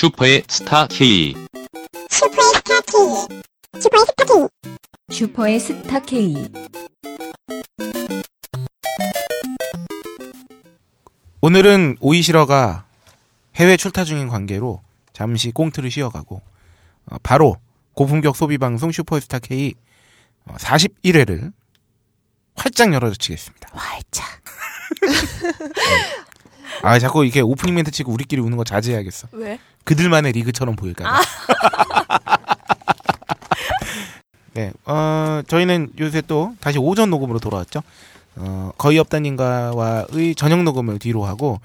슈퍼의 스타 K. 슈퍼의 스타 K. 슈퍼의 스타 K. 슈퍼의 스타 K. 오늘은 오이시러가 해외 출타 중인 관계로 잠시 꽁트를 쉬어가고 어, 바로 고품격 소비 방송 슈퍼스타 K 41회를 활짝 열어젖히겠습니다. 활짝. 아 자꾸 이렇게 오프닝 멘트 치고 우리끼리 우는 거 자제해야겠어. 왜? 그들만의 리그처럼 보일까 봐. 네, 어, 저희는 요새 또 다시 오전 녹음으로 돌아왔죠. 어, 거의 없다님과의 저녁 녹음을 뒤로 하고,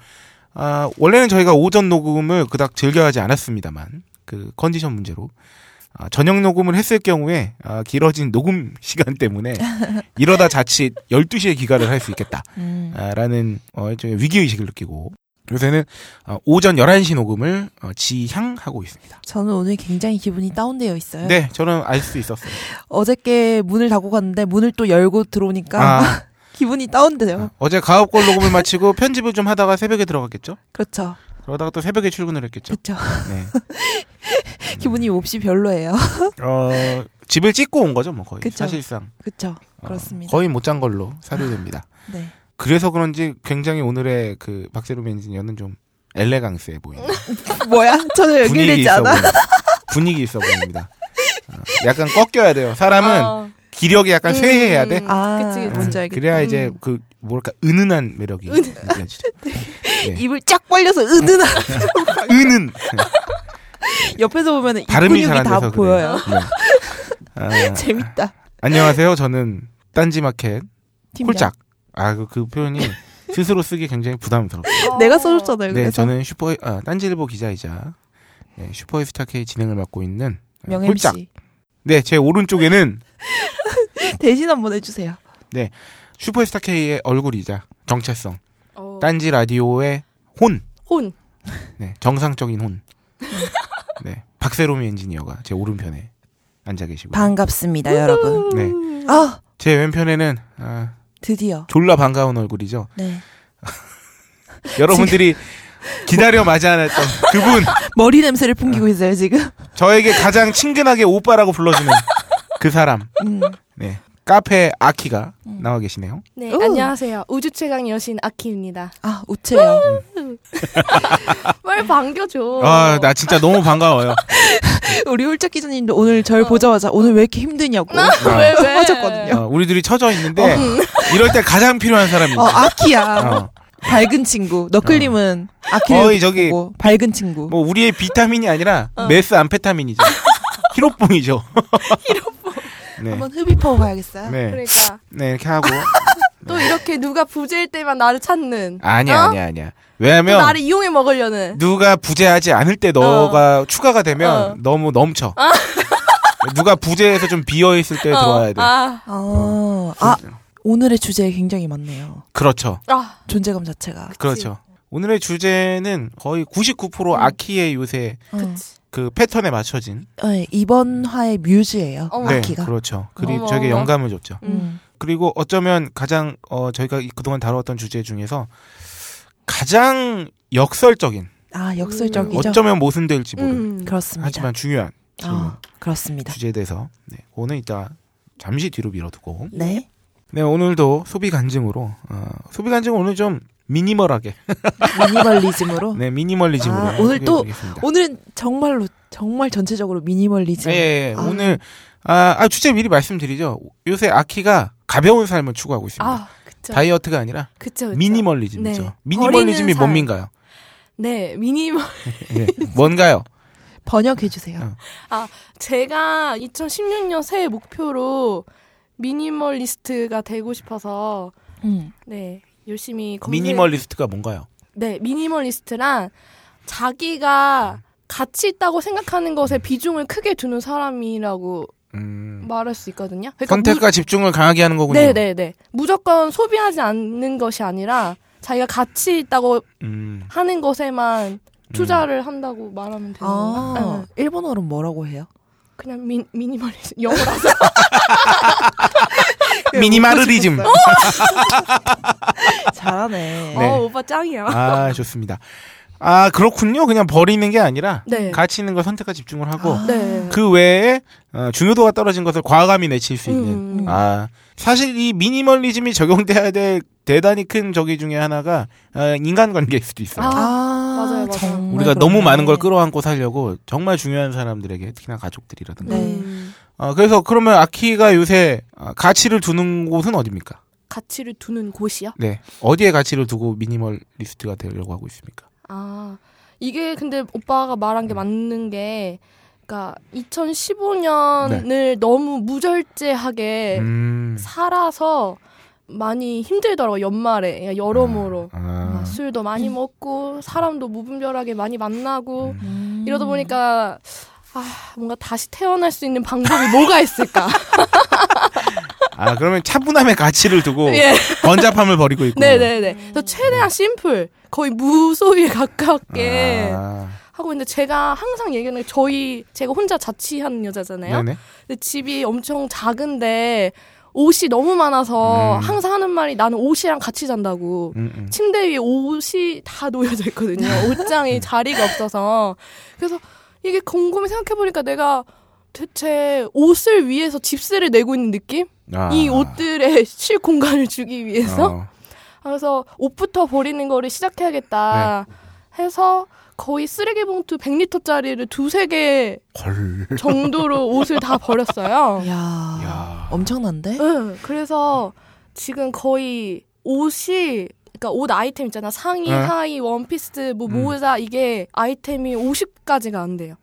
아, 원래는 저희가 오전 녹음을 그닥 즐겨하지 않았습니다만, 그 컨디션 문제로, 아, 저녁 녹음을 했을 경우에, 아, 길어진 녹음 시간 때문에, 이러다 자칫 12시에 기가를 할 수 있겠다. 음. 아, 라는, 어, 위기의식을 느끼고, 요새는, 어, 오전 11시 녹음을, 어, 지향하고 있습니다. 저는 오늘 굉장히 기분이 다운되어 있어요. 네, 저는 알 수 있었어요. 어저께 문을 닫고 갔는데 문을 또 열고 들어오니까 아, 기분이 다운돼요. 어제 가업골 녹음을 마치고 편집을 좀 하다가 새벽에 들어갔겠죠? 그렇죠. 그러다가 또 새벽에 출근을 했겠죠? 그렇죠. 네. 기분이 몹시 별로예요. 어, 집을 찍고 온 거죠, 뭐 거의. 그쵸. 사실상. 그렇죠. 어, 그렇습니다. 거의 못 잔 걸로 사료됩니다. 네. 그래서 그런지 굉장히 오늘의 그 박세롬 엔지니어는 좀 엘레강스해 보입니다. 뭐야? 분위기 연결되지 있어 않아. 보입니다. 분위기 있어 보입니다. 어, 약간 꺾여야 돼요. 사람은 어, 기력이 약간 음. 쇠해야 돼. 아, 그치. 뭔지 알겠다. 그래야 이제 음. 그 뭐랄까 은은한 매력이 느껴지죠. 네. 입을 쫙 벌려서 은은한 은은 옆에서 보면 이 발음이 근육이 잘안다 돼서 보여요. 그래요. 네. 아, 재밌다. 안녕하세요. 저는 딴지마켓 팀장. 홀짝. 아, 그, 그 표현이 스스로 쓰기 굉장히 부담스럽고. 어. 내가 써줬잖아요. 네, 그래서 저는 슈퍼, 아, 딴지일보 기자이자, 네, 슈퍼스타 K 진행을 맡고 있는 아, 명 홀짝. MC 네, 제 오른쪽에는 대신 한번 해주세요. 슈퍼스타 K의 얼굴이자 정체성. 어, 딴지 라디오의 혼. 혼. 네, 정상적인 혼. 네, 박세롬이 엔지니어가 제 오른편에 앉아 계시고. 반갑습니다, 여러분. 네, 아, 제 왼편에는, 아, 드디어. 졸라 반가운 얼굴이죠. 네. 여러분들이 기다려 마지 않았던 그분. 머리 냄새를 풍기고 있어요, 지금. 저에게 가장 친근하게 오빠라고 불러주는 그 사람. 음. 네. 카페 아키가 음. 나와 계시네요. 네, 우. 안녕하세요. 우주 최강 여신 아키입니다. 아, 우체요. 왜 반겨줘? 아, 나 진짜 너무 반가워요. 우리 홀짝 기자님도 오늘 절 어. 보자마자 오늘 왜 이렇게 힘드냐고 왜, 왜? 하셨거든요. 어, 우리들이 처져 있는데 이럴 때 가장 필요한 사람이 어, 아키야. 어. 밝은 친구. 너클림은 아키를 거의 저기 보고 밝은 친구. 뭐 우리의 비타민이 아니라 어. 메스 암페타민이죠. 히로뽕이죠. 히로뽕. 네. 한번 흡입하고 가야겠어요. 네. 그러니까 네, 이렇게 하고. 또 이렇게 누가 부재일 때만 나를 찾는. 아니야, 어? 아니야, 아니야. 또 왜냐면 나를 이용해 먹으려는. 누가 부재하지 않을 때 너가 추가가 되면 어. 너무 넘쳐. 누가 부재해서 좀 비어 있을 때 들어와야 돼. 아, 아, 아, 오늘의 주제 굉장히 많네요. 그렇죠. 아, 존재감 자체가. 그렇죠. 오늘의 주제는 거의 99% 아키의 요새 어. 그치. 그 패턴에 맞춰진 네, 이번 화의 뮤즈예요. 어머. 네, 아키가. 그렇죠. 그리고 어머, 저에게 어머. 영감을 줬죠. 음. 그리고 어쩌면 가장 어 저희가 이- 그동안 다뤘던 주제 중에서 가장 역설적인 아, 역설적이죠. 어쩌면 모순될지 모르는 음. 그렇습니다. 하지만 중요한 어, 그렇습니다. 주제에 대해서 네, 오늘 이따 잠시 뒤로 미뤄두고 네. 네 오늘도 소비 간증으로 어, 소비 간증은 오늘 좀 미니멀하게 미니멀리즘으로. 네 미니멀리즘으로 아, 오늘 또 소개해드리겠습니다. 오늘은 정말로 정말 전체적으로 미니멀리즘. 예, 예, 아. 오늘 아, 아 주제 미리 말씀드리죠. 요새 아키가 가벼운 삶을 추구하고 있습니다. 아, 그쵸. 다이어트가 아니라 그쵸, 그쵸. 미니멀리즘이죠. 네. 미니멀리즘이. 뭡니까요? 네, 미니멀. 예, 뭔가요? 번역해 주세요. 어. 제가 2016년 새해 목표로 미니멀리스트가 되고 싶어서 음. 네 열심히 검색- 미니멀리스트가 뭔가요? 네 미니멀리스트란 자기가 가치 있다고 생각하는 것에 비중을 크게 두는 사람이라고 음, 말할 수 있거든요. 그러니까 선택과 집중을 강하게 하는 거군요. 네 네 네 무조건 소비하지 않는 것이 아니라 자기가 가치 있다고 음, 하는 것에만 투자를 한다고 말하면 되는 아, 건가? 네. 일본어로 뭐라고 해요? 그냥 미, 미니멀리스트 영어라서 미니마르리즘. 잘하네. 네. 어 오빠 짱이야. 아, 좋습니다. 아 그렇군요. 그냥 버리는 게 아니라 네. 가치 있는 걸 선택과 집중을 하고 아. 네. 그 외에 어, 중요도가 떨어진 것을 과감히 내칠 수 있는. 음. 아 사실 이 미니멀리즘이 적용돼야 될 대단히 큰 저기 중에 하나가 어, 인간관계일 수도 있어요. 아, 아, 맞아요, 맞아요. 정말 우리가 그렇네. 너무 많은 걸 끌어안고 살려고 정말 중요한 사람들에게 특히나 가족들이라든가. 네. 음. 어, 그래서 그러면 아키가 요새 어, 가치를 두는 곳은 어디입니까? 가치를 두는 곳이요? 네. 어디에 가치를 두고 미니멀리스트가 되려고 하고 있습니까? 아, 이게 근데 오빠가 말한 게 맞는 게, 그니까 2015년을 너무 무절제하게 음. 살아서 많이 힘들더라고 연말에 그러니까 여러모로 아. 아, 술도 많이 먹고 사람도 무분별하게 많이 만나고 음. 이러다 보니까 아 뭔가 다시 태어날 수 있는 방법이 뭐가 있을까? 아, 그러면 차분함의 가치를 두고 예, 번잡함을 버리고 있고. 네네네. 그래서 최대한 심플, 거의 무소비에 가깝게 아. 하고 있는데 제가 항상 얘기하는 게 저희 제가 혼자 자취하는 여자잖아요. 네네. 근데 집이 엄청 작은데 옷이 너무 많아서 음. 항상 하는 말이 나는 옷이랑 같이 잔다고. 음, 음. 침대 위에 옷이 다 놓여져 있거든요. 옷장에 자리가 없어서. 그래서 이게 곰곰이 생각해보니까 내가 대체 옷을 위해서 집세를 내고 있는 느낌? 아. 이 옷들에 쉴 공간을 주기 위해서? 어. 그래서 옷부터 버리는 거를 시작해야겠다 네. 해서 거의 쓰레기 봉투 100리터짜리를 두세 개 헐. 정도로 옷을 다 버렸어요. 야, 야. 엄청난데? 응, 그래서 지금 거의 옷이 그러니까 옷 아이템 있잖아 상의, 응. 하의, 원피스, 뭐 음. 모자 이게 아이템이 50가지가 안 돼요.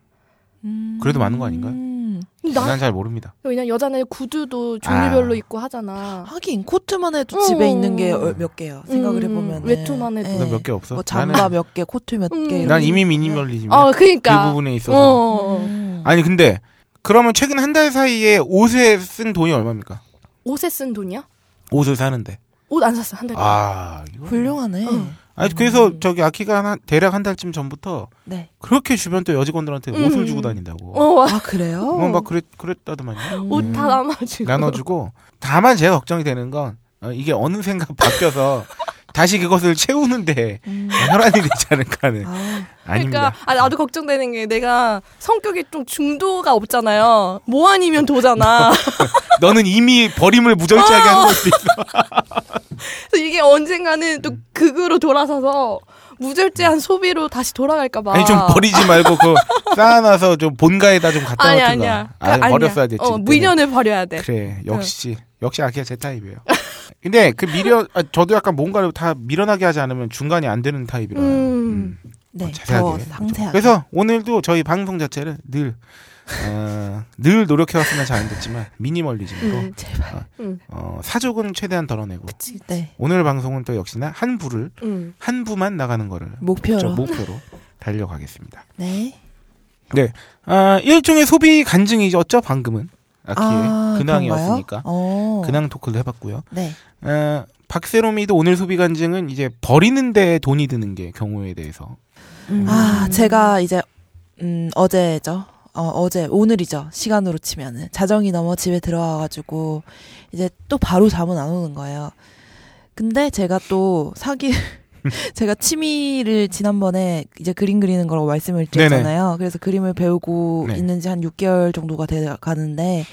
음. 그래도 많은 거 아닌가요? 음. 난잘 모릅니다. 왜냐 여자는 구두도 종류별로 아. 입고 하잖아. 하긴 코트만 해도 어. 집에 있는 게 몇 개요. 생각을 음, 해보면 외투만 해도. 너몇개 없어? 뭐 잠바 몇 개, 코트 몇 음. 개. 난 이런 이미 거. 미니멀리즘이야. 어, 그 그러니까. 부분에 있어서. 어. 음. 아니 근데 그러면 최근 한 달 사이에 옷에 쓴 돈이 얼마입니까? 옷에 쓴 돈이야? 옷을 사는데. 옷 안 샀어 한 달. 동안. 아, 이거. 훌륭하네. 응. 아니 그래서 저기 아키가 한, 대략 한 달쯤 전부터 네. 그렇게 주변 또 여직원들한테 음. 옷을 주고 다닌다고. 어, 와, 아 그래요? 어, 막 그랬 그랬다더만요. 옷 음. 다 나눠주고. 나눠주고 다만 제가 걱정이 되는 건 어, 이게 어느샌가 바뀌어서 다시 그것을 채우는데 음. 혈안이 되지 않을까 하는 아, 아닙니다. 그러니까 아, 나도 걱정되는 게 내가 성격이 좀 중도가 없잖아요. 뭐 아니면 도잖아. 너 는 이미 버림을 무절제하게 하는 걸 수도 있어. 그래서 이게 언젠가는 또 극으로 돌아서서 무절제한 소비로 다시 돌아갈까 봐. 아니 좀 버리지 말고 그 쌓아놔서 좀 본가에다 좀 갖다 아니, 놓든가. 아니야. 아, 아니야. 버렸어야 됐지. 어. 미련을 버려야 돼. 그래 역시 역시 아키가 제 타입이에요. 근데 그 미련 아, 저도 약간 뭔가를 다 미련하게 하지 않으면 중간이 안 되는 타입이라. 음. 음. 네. 자세하게. 더 상세하게. 그래서 오늘도 저희 방송 자체를 늘, 어, 늘 노력해왔으면 잘 안 됐지만 미니멀리즘으로 음. 제발. 어, 사족은 최대한 덜어내고 네. 오늘 방송은 또 역시나 한 부를 음. 한 부만 나가는 거를 목표로. 저 목표로 달려가겠습니다. 네. 아, 일종의 소비 간증이었죠 방금은 아키의 아, 근황이었으니까? 어. 근황 토크를 해봤고요. 네. 어, 박세롬이도 오늘 소비 간증은 이제 버리는데 돈이 드는 게 경우에 대해서 음. 아, 제가 이제 음, 어제죠. 어, 어제 오늘이죠. 시간으로 치면은 자정이 넘어 집에 들어와 가지고 이제 또 바로 잠은 안 오는 거예요. 근데 제가 또 사기 제가 취미를 지난번에 이제 그림 그리는 거라고 말씀을 드렸잖아요. 그래서 그림을 배우고 네. 있는 지 한 6개월 정도가 돼 가는데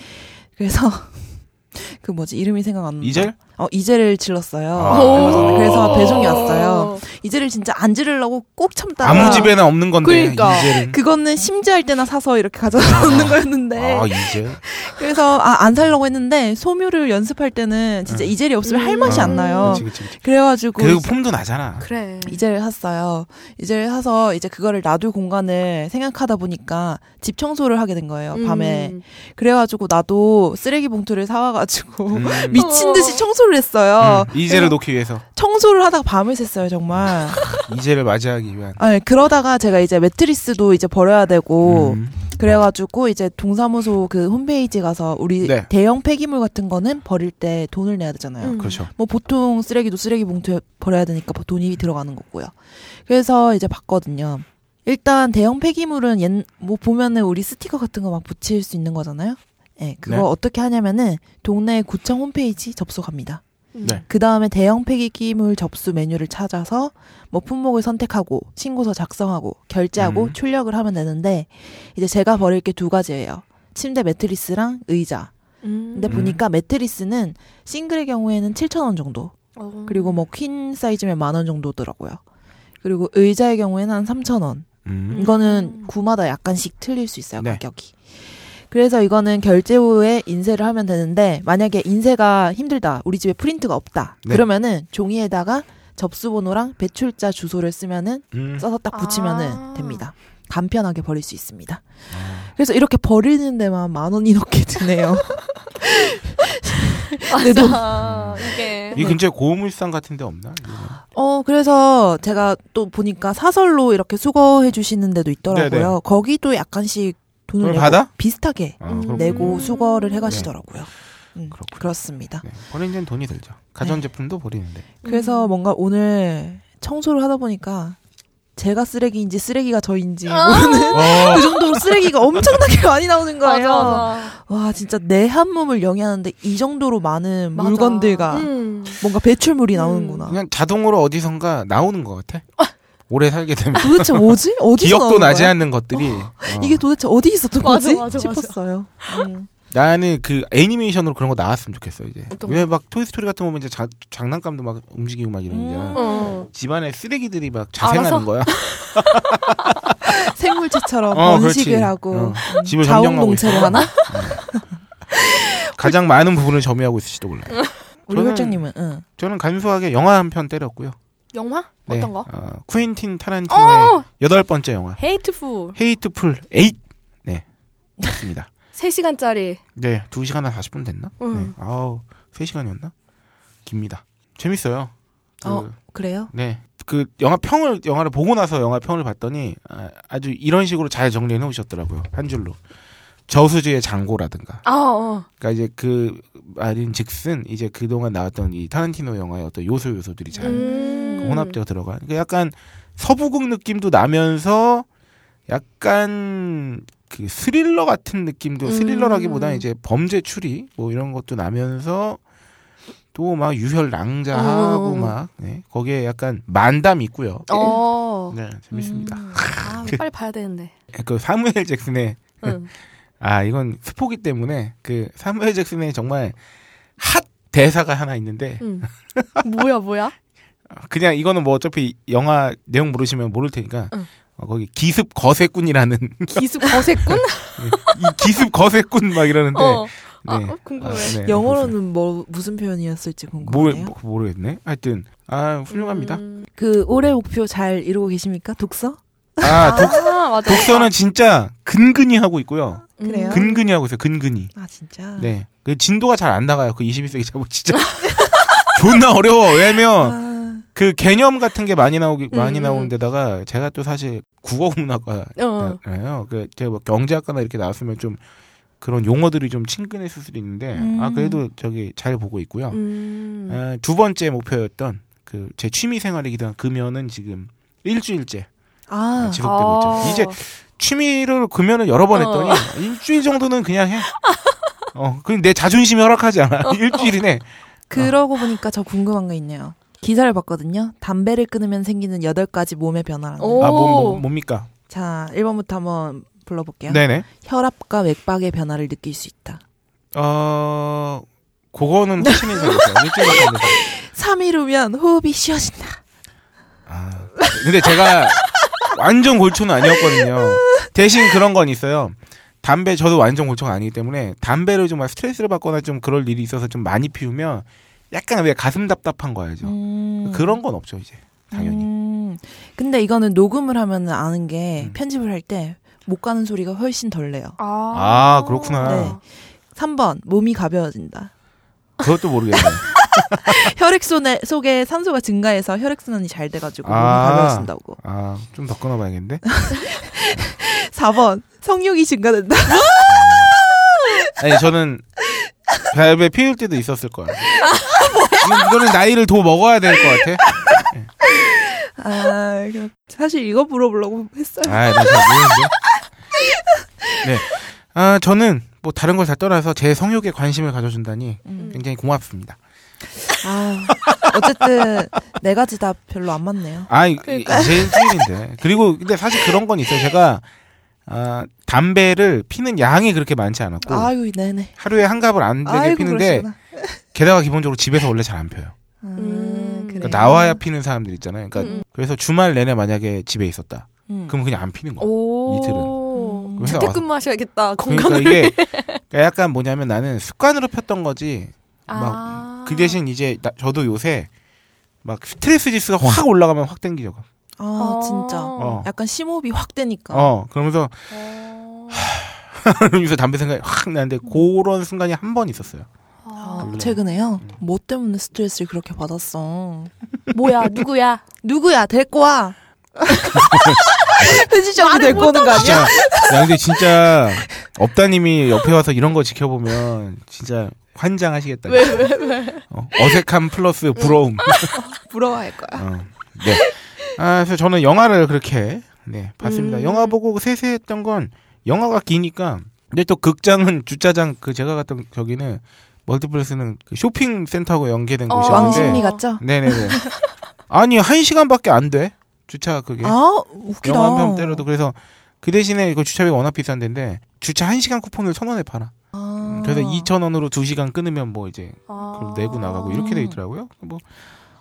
그래서 그 뭐지 이름이 생각 안 나. 이젤? 어 이젤을 질렀어요. 아. 전에. 그래서 배송이 왔어요. 이젤을 진짜 안 지르려고 꼭 참다가 아무 집에나 없는 건데 그러니까. 이젤은 그거는 심지할 때나 사서 이렇게 가져다 놓는 거였는데 아 이젤 그래서 아, 안 살려고 했는데 소묘를 연습할 때는 진짜 응. 이젤이 없으면 할 음. 맛이 아, 안 나요. 그치, 그치, 그치. 그래가지고 그리고 이제 폼도 나잖아. 그래. 이젤을 샀어요. 이젤을 사서 이제 그거를 놔둘 공간을 생각하다 보니까 집 청소를 하게 된 거예요. 밤에. 음. 그래가지고 나도 쓰레기 봉투를 사와가지고 음. 미친 듯이 청소를 했어요. 음, 이젤을 놓기 위해서 청소를 하다가 밤을 샜어요 정말. 이젤을 맞이하기 위한. 아니 그러다가 제가 이제 매트리스도 이제 버려야 되고 음. 그래가지고 이제 동사무소 그 홈페이지 가서 우리 네. 대형 폐기물 같은 거는 버릴 때 돈을 내야 되잖아요. 음. 그렇죠. 뭐 보통 쓰레기도 쓰레기 봉투에 버려야 되니까 뭐 돈이 들어가는 거고요. 그래서 이제 봤거든요. 일단 대형 폐기물은 옛, 뭐 보면은 우리 스티커 같은 거 막 붙일 수 있는 거잖아요. 예, 그거 네. 어떻게 하냐면은 동네 구청 홈페이지 접속합니다. 네. 그 다음에 대형 폐기물 접수 메뉴를 찾아서 뭐 품목을 선택하고 신고서 작성하고 결제하고 음. 출력을 하면 되는데 이제 제가 버릴 게 두 가지예요. 침대 매트리스랑 의자. 음. 근데 보니까 매트리스는 싱글의 경우에는 7,000원 정도. 어. 그리고 뭐 퀸 사이즈면 만 원 정도더라고요. 그리고 의자의 경우에는 한 3,000원. 음. 이거는 구마다 약간씩 틀릴 수 있어요, 네. 가격이. 그래서 이거는 결제 후에 인쇄를 하면 되는데 만약에 인쇄가 힘들다. 우리 집에 프린트가 없다. 네. 그러면은 종이에다가 접수번호랑 배출자 주소를 쓰면은 음. 써서 딱 붙이면은 아. 됩니다. 간편하게 버릴 수 있습니다. 그래서 이렇게 버리는 데만 만 원이 넘게 드네요. 맞아. 이게 이 근처에 고물상 같은 데 없나? 어, 그래서 제가 또 보니까 사설로 이렇게 수거해 주시는 데도 있더라고요. 네네. 거기도 약간씩 돈을 받아? 비슷하게 아, 음. 내고 수거를 해 가시더라고요. 음, 그렇군요. 그렇습니다. 네. 버리는 데는 돈이 들죠. 가전제품도 버리는데. 그래서 음. 뭔가 오늘 청소를 하다 보니까 제가 쓰레기인지 쓰레기가 저인지 아. 모르는 어, 그 정도로 쓰레기가 엄청나게 많이 나오는 거예요. 맞아, 맞아. 와, 진짜 내 한 몸을 영위하는데 이 정도로 많은 맞아. 물건들과 음. 뭔가 배출물이 나오는구나. 그냥 자동으로 어디선가 나오는 것 같아. 오래 살게 되면. 도대체 뭐지? 어디서 기억도 나지 거야? 않는 것들이. 어. 이게 도대체 어디 있었던 맞아, 거지? 맞아, 맞아. 싶었어요. 음. 나는 그 애니메이션으로 그런 거 나왔으면 좋겠어 이제. 왜 막 토이스토리 같은 거 보면 이제 자- 장난감도 막 움직이고 막 이러니까 음. 어. 집안에 쓰레기들이 막 자생하는 알아서? 거야. 생물체처럼 어, 번식을 그렇지. 하고 어. 음, 집을 점령하고 자웅동체를 있어. 하나? 가장 많은 부분을 점유하고 있을지도 몰라요. 우리 저는- 혈장님은 응. 저는 간소하게 영화 한 편 때렸고요. 영화? 네. 어떤 거? 어, 쿠엔틴 타란티노의 어! 여덟 번째 영화 Hateful. Hateful Eight. 네. 맞습니다. 3시간짜리. 네, 2시간 한 40분 됐나? 응. 네. 아우, 3시간이었나? 깁니다. 재밌어요. 그, 어. 그래요? 네. 그 영화 평을 영화를 보고 나서 영화 평을 봤더니 아, 아주 이런 식으로 잘 정리해 놓으셨더라고요. 한 줄로. 저수지의 장고라든가. 아, 어. 그러니까 이제 그 말인 즉슨 이제 그동안 나왔던 이 타란티노 영화의 어떤 요소 요소들이 잘 음. 혼합되어 들어가. 그러니까 약간 서부극 느낌도 나면서 약간 그 스릴러 같은 느낌도 음. 스릴러라기보다는 이제 범죄 추리 뭐 이런 것도 나면서 또 막 유혈 낭자하고 어. 막 네. 거기에 약간 만담이 있고요. 어. 네, 재밌습니다. 음. 아, 빨리 봐야 되는데. 그 사무엘 잭슨의 응. 아 이건 스포기 때문에 그 사무엘 잭슨의 정말 핫 대사가 하나 있는데 응. 뭐야, 뭐야? 그냥 이거는 뭐 어차피 영화 내용 모르시면 모를 테니까 응. 어, 거기 기습 거세꾼이라는 기수 거세꾼? 이 기습 거세꾼 막 이러는데 어. 네. 아, 어, 궁금해. 아, 네. 영어로는 뭐 무슨 표현이었을지 모, 궁금해요. 모, 모르겠네. 하여튼 아 훌륭합니다. 음. 그 올해 목표 잘 이루고 계십니까? 독서? 아 독, 아, 맞아. 독서는 진짜 근근히 하고 있고요. 그래요? 음. 근근히 하고 있어요. 근근히. 아 진짜. 네. 그 진도가 잘 안 나가요. 그 21세기 작품 진짜 존나 어려워. 왜냐면 아, 그 개념 같은 게 많이 나오기 많이 음. 나오는 데다가 제가 또 사실 국어 문학과예요. 어. 그 제가 뭐 경제학과나 이렇게 나왔으면 좀 그런 용어들이 좀 친근했을 수도 있는데 음. 아 그래도 저기 잘 보고 있고요. 음. 아, 두 번째 목표였던 그 제 취미 생활이기도 한 금연은 지금 일주일째 아, 지속되고 아. 있죠. 이제 취미를 금연을 여러 번 했더니 어. 일주일 정도는 그냥 해. 어, 그냥 내 자존심이 허락하지 않아. 어. 일주일이네. 그러고 보니까 저 궁금한 거 있네요. 기사를 봤거든요. 담배를 끊으면 생기는 여덟 가지 몸의 변화라는. 오. 아, 뭐, 뭐, 뭡니까? 자, 1번부터 한번 불러볼게요. 네네. 혈압과 맥박의 변화를 느낄 수 있다. 어, 그거는 확신이 생겼어요. 일주일밖에 안 돼서. 3일 후면 호흡이 쉬어진다. 아, 근데 제가 완전 골초는 아니었거든요. 대신 그런 건 있어요. 담배 저도 완전 골초가 아니기 때문에 담배를 좀 스트레스를 받거나 좀 그럴 일이 있어서 좀 많이 피우면 약간 왜 가슴 답답한 거야죠. 음. 그런 건 없죠 이제 당연히. 음. 근데 이거는 녹음을 하면 아는 게 음. 편집을 할 때 못 가는 소리가 훨씬 덜 내요. 아. 아, 그렇구나. 네. 3번 몸이 가벼워진다. 그것도 모르겠네. 혈액순 속에 산소가 증가해서 혈액순환이 잘 돼가지고 아. 몸이 가벼워진다고. 아, 좀 더 끊어봐야겠는데. 4번 성욕이 증가된다. 아니 저는 밸브에 피울 때도 있었을 거야. 이거는 나이를 더 먹어야 될 것 같아. 아, 그럼 사실 이거 물어보려고 했어요. 아, 나잘 모르는데. 네. 아, 저는 뭐 다른 걸 다 떠나서 제 성욕에 관심을 가져준다니 음. 굉장히 고맙습니다. 아, 어쨌든 네 가지 다 별로 안 맞네요. 아, 이- 그러니까. 제일 찐인데. 그리고 근데 사실 그런 건 있어요. 제가 아, 담배를 피는 양이 그렇게 많지 않았고 아유, 네네. 하루에 한 갑을 안 되게 아이고, 피는데 그러시구나. 게다가 기본적으로 집에서 원래 잘 안 펴요. 음, 음. 그러니까 나와야 피는 사람들 있잖아요. 그러니까 음. 그래서 주말 내내 만약에 집에 있었다. 음. 그럼 그냥 안 피는 거야. 오. 이틀은. 음. 재택근무하셔야겠다. 그러니까 건강을. 이게 그러니까 약간 뭐냐면 나는 습관으로 폈던 거지. 막 아. 그 대신 이제 나- 저도 요새 막 스트레스 지수가 확 올라가면 확 땡기죠. 아, 진짜. 어. 약간 심호흡이 확 되니까. 어, 그러면서 어. 요새 담배 생각이 확 나는데 그런 순간이 한 번 있었어요. 아, 원래. 최근에요? 음. 뭐 때문에 스트레스를 그렇게 받았어? 뭐야 누구야? 누구야? 데리고 와! 편집장이 말을 데리고 오는 거 아니야? 야 근데 진짜 업다님이 옆에 와서 이런 거 지켜보면 진짜 환장하시겠다. 왜 왜 왜? 어, 어색함 플러스 부러움. 부러워할 거야. 어, 네. 아, 그래서 저는 영화를 그렇게 네 봤습니다. 음. 영화 보고 세세했던 건 영화가 기니까. 근데 또 극장은 주차장 그 제가 갔던 저기는 멀티플렉스는 그 쇼핑 센터하고 연계된 어. 곳이었는데. 왕십리 같죠? 네네네. 아니 한 시간밖에 안 돼. 주차 그게. 아, 웃기다. 영화 한 편 때려도 그래서 그 대신에 그 주차비가 워낙 비싼 데인데 주차 한 시간 쿠폰을 천 원에 팔아. 아. 그래서 2천 원으로 두 시간 끊으면 뭐 이제 아. 그걸 내고 나가고 이렇게 돼 있더라고요. 뭐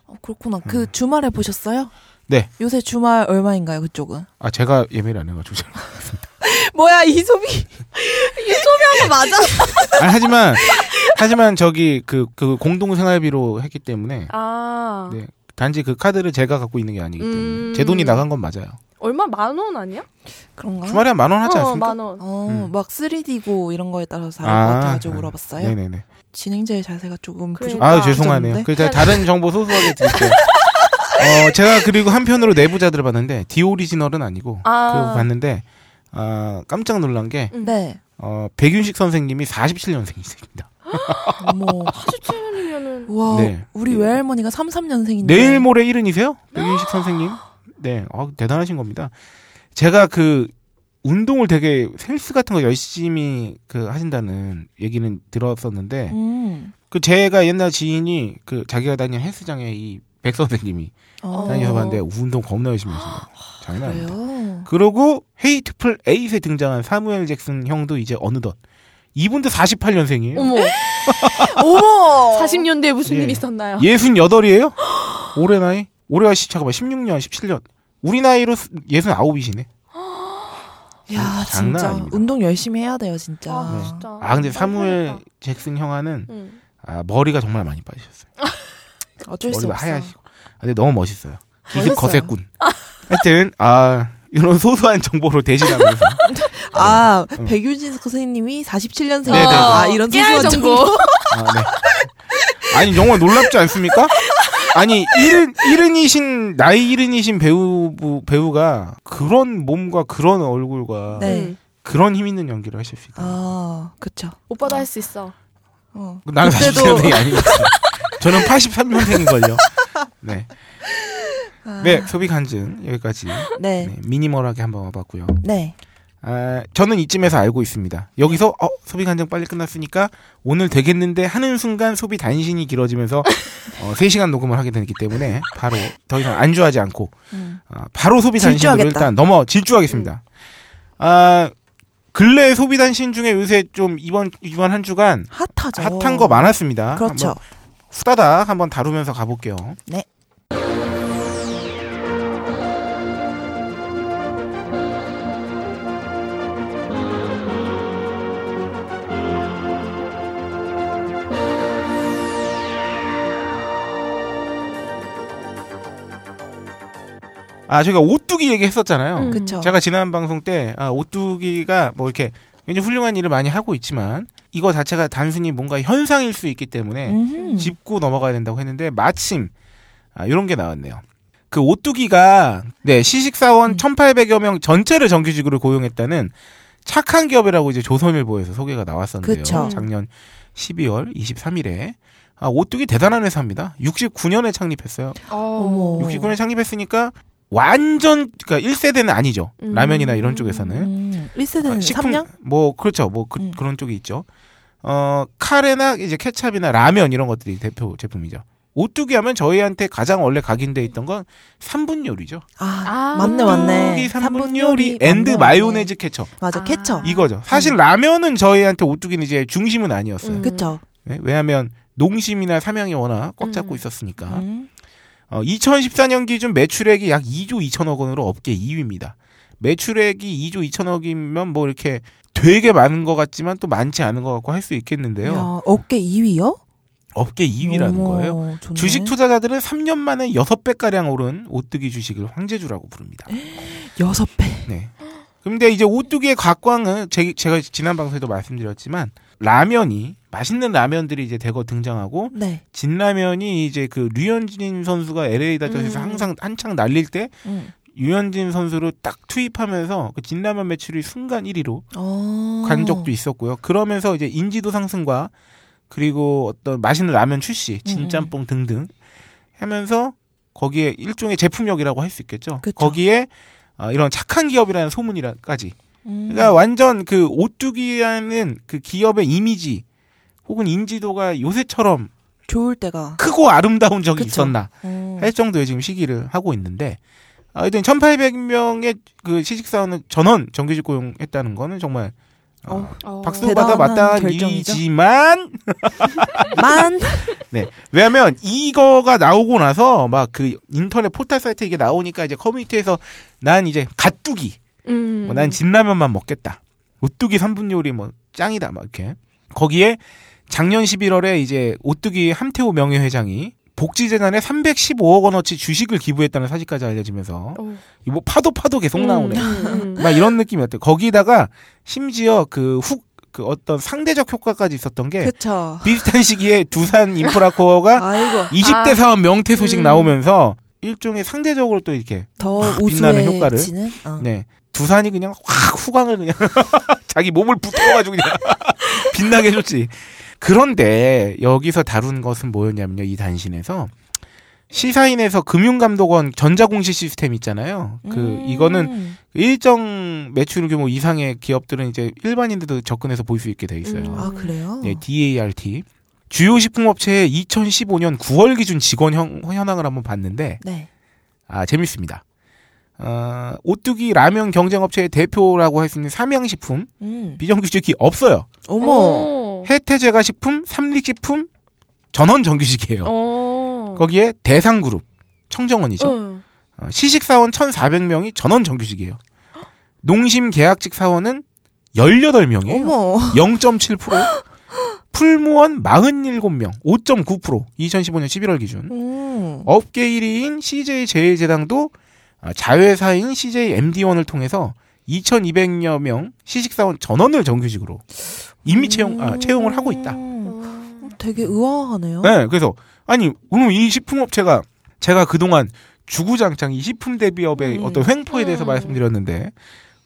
어, 그렇구나. 그 주말에 보셨어요? 네. 요새 주말 얼마인가요, 그쪽은? 아 제가 예매를 안 해가지고 잘. 뭐야, 이 소비. 이 소비한 거 맞아? 아, 하지만 하지만 저기 그 그 공동 생활비로 했기 때문에 아. 네. 단지 그 카드를 제가 갖고 있는 게 아니기 때문에 음. 제 돈이 나간 건 맞아요. 얼마 만 원 아니야? 그런가? 주말에 한 만 원 하지 어, 않습니까? 만 원. 어, 음. 막 3D고 이런 거에 따라서 다를 아, 것 같아가지고 아, 물어봤어요. 네네네. 진행자의 자세가 조금 그러니까. 부족. 아 죄송하네요. 부족한데? 그래서 제가 다른 정보 소소하게 드릴게요. 어 제가 그리고 한편으로 내부자들을 봤는데 디오리지널은 아니고 아. 그거 봤는데 아 깜짝 놀란 게 네. 어, 백윤식 선생님이 47년생이십니다. 어머. 17년이면은 와, 네. 우리 외할머니가 33년생인데. 내일 모레 일흔이세요? 백윤식 선생님? 네, 어, 대단하신 겁니다. 제가 그 운동을 되게 헬스 같은 거 열심히 그 하신다는 얘기는 들었었는데 음. 그 제가 옛날 지인이 그 자기가 다니는 헬스장에 이 백 선생님이 어. 다니셔 봤는데 운동 겁나 열심히 하시네요. 장난 아닙니다. 그래요? 그러고 헤이트풀 에잇에 등장한 사무엘 잭슨 형도 이제 어느덧 이분도 48년생이에요. 어머 어머! 40년대에 무슨 예. 일이 있었나요? 예순 여덟이에요? 올해 나이? 올해가 시 잠깐만 16년, 17년. 우리 나이로 예순 아홉이시네. 야, 장난 진짜. 아닙니다. 운동 열심히 해야 돼요, 진짜. 아, 네. 진짜. 아 근데 아, 사무엘. 잭슨 형아는 응. 아, 머리가 정말 많이 빠지셨어요. 어쩔 수 머리가 없어. 하얗시고. 아, 근데 너무 멋있어요. 기습. 거세꾼. 하여튼 아 이런 소소한 정보로 대신하면서 아, 응. 백유진 선생님이 47년생이다. 네네네. 아, 이런 소소한 정보. 정보. 아, 네. 아니 정말 놀랍지 않습니까? 아니 일흔 일흔이신 나이 일흔이신 배우 배우가 그런 몸과 그런 얼굴과 네. 응. 그런 힘 있는 연기를 하실 수 있다. 아, 그쵸. 오빠도 할 수 있어. 어. 나는 그때도- 47년생이 아니거든요. 저는 83년생인걸요. 네. 아, 네, 소비 간증 여기까지 네. 네, 미니멀하게 한번 와봤고요. 네. 아, 저는 이쯤에서 알고 있습니다. 여기서 어, 소비 간증 빨리 끝났으니까 오늘 되겠는데 하는 순간 소비 단신이 길어지면서 어, 3시간 녹음을 하게 되기 때문에 바로 더 이상 안주하지 않고 음. 아, 바로 소비 단신으로. 일단 넘어 질주하겠습니다. 아, 근래 소비 단신 중에 요새 좀 이번 이번 한 주간 핫하죠. 핫한 거 많았습니다. 그렇죠. 한번 후다닥 한번 다루면서 가볼게요. 네. 아, 저희가 오뚜기 얘기했었잖아요. 음. 그쵸. 제가 지난 방송 때 아, 오뚜기가 뭐 이렇게 굉장히 훌륭한 일을 많이 하고 있지만 이거 자체가 단순히 뭔가 현상일 수 있기 때문에 음흠. 짚고 넘어가야 된다고 했는데 마침 아, 이런 게 나왔네요. 그 오뚜기가 네, 시식사원 음. 1,800여 명 전체를 정규직으로 고용했다는 착한 기업이라고 이제 조선일보에서 소개가 나왔었는데요. 그쵸. 작년 12월 23일에 아, 오뚜기 대단한 회사입니다. 69년에 창립했어요. 어머. 69년에 창립했으니까 완전 그러니까 1세대는 아니죠. 음. 라면이나 이런 쪽에서는 음. 1세대는 식품 삼양? 뭐 그렇죠. 뭐 그, 음. 런 쪽이 있죠. 어 카레나 이제 케찹이나 라면 이런 것들이 대표 제품이죠. 오뚜기 하면 저희한테 가장 원래 각인돼 있던 건 3분 요리죠. 아, 아. 맞네 맞네. 오뚜기 3분 삼분 요리 요리 and 마요네즈 케첩. 맞아 아. 케첩. 이거죠. 사실 라면은 저희한테 오뚜기는 이제 중심은 아니었어요. 음. 그쵸. 네, 왜냐하면 농심이나 삼양이 워낙 꽉 잡고 음. 있었으니까. 음. 어, 2014년 기준 매출액이 약 2조 2천억 원으로 업계 2위입니다. 매출액이 2조 2천억이면 뭐 이렇게 되게 많은 것 같지만 또 많지 않은 것 같고 할 수 있겠는데요. 야, 어깨 2위요? 업계 2위라는 거예요. 주식 투자자들은 3년 만에 6배가량 오른 오뚜기 주식을 황제주라고 부릅니다. 여섯 배. 네. 근데 이제 오뚜기의 각광은 제, 제가 지난 방송에도 말씀드렸지만 라면이 맛있는 라면들이 이제 대거 등장하고 네. 진라면이 이제 그 류현진 선수가 LA 다저스에서 음. 항상 한창 날릴 때 음. 유현진 선수를 딱 투입하면서 그 진라면 매출이 순간 1위로 어. 간 적도 있었고요. 그러면서 이제 인지도 상승과 그리고 어떤 맛있는 라면 출시, 진짬뽕 등등 하면서 거기에 일종의 제품력이라고 할 수 있겠죠. 그쵸. 거기에 어, 이런 착한 기업이라는 소문이라까지. 음. 그러니까 완전 그 오뚜기라는 그 기업의 이미지 혹은 인지도가 요새처럼 좋을 때가. 크고 아름다운 적이 그쵸. 있었나 어. 할 정도의 지금 시기를 하고 있는데 아, 하여튼 1,800명의 그 시식사원을 전원 정규직 고용했다는 거는 정말 어, 어. 박수 대단한 받아 마땅한. 일이지만 만. 네 왜냐하면 이거가 나오고 나서 막 그 인터넷 포털 사이트 이게 나오니까 이제 커뮤니티에서 난 이제 갓뚜기 음. 뭐 난 진라면만 먹겠다 오뚜기 3분 요리 뭐 짱이다 막 이렇게 거기에 작년 11월에 이제 오뚜기 함태호 명예회장이 복지재단에 315억 원어치 주식을 기부했다는 사실까지 알려지면서 어. 이뭐 파도 파도 계속 나오네. 음, 음. 막 이런 느낌이었대. 거기다가 심지어 그훅 그 어떤 상대적 효과까지 있었던 게 그쵸. 비슷한 시기에 두산 인프라코어가 아이고. 20대 아. 사업 명태 소식 음. 나오면서 일종의 상대적으로 또 이렇게 더확 빛나는 효과를. 어. 네 두산이 그냥 확 후광을 그냥 자기 몸을 붙여가지고 그냥 빛나게 해줬지. 그런데 여기서 다룬 것은 뭐였냐면요 이 단신에서 시사인에서 금융감독원 전자공시 시스템 있잖아요. 그 음. 이거는 일정 매출 규모 이상의 기업들은 이제 일반인들도 접근해서 볼 수 있게 돼 있어요. 음. 아 그래요? 네, DART. 주요 식품업체의 2015년 9월 기준 직원 현, 현황을 한번 봤는데 네. 아 재밌습니다. 어, 오뚜기 라면 경쟁업체의 대표라고 할 수 있는 삼양식품 음. 비정규직이 없어요. 어머. 어. 혜태제과 식품, 삼릭식품 전원 정규직이에요. 어. 거기에 대상그룹 청정원이죠. 어. 어, 시식사원 1,400명이 전원 정규직이에요. 농심 계약직 사원은 18명이에요. 어머. 0.7%. 풀무원 47명, 5.9%. 2015년 11월 기준. 음. 업계 1위인 CJ 제일제당도 아, 자회사인 CJ MD1을 통해서 2,200여 명 시식사원 전원을 정규직으로 임미 채용, 아, 채용을 하고 있다. 음. 되게 의아하네요. 네, 그래서 아니 오늘 이 식품업체가 제가 그동안 주구장창 이 식품 대비업의 음. 어떤 횡포에 대해서 음. 말씀드렸는데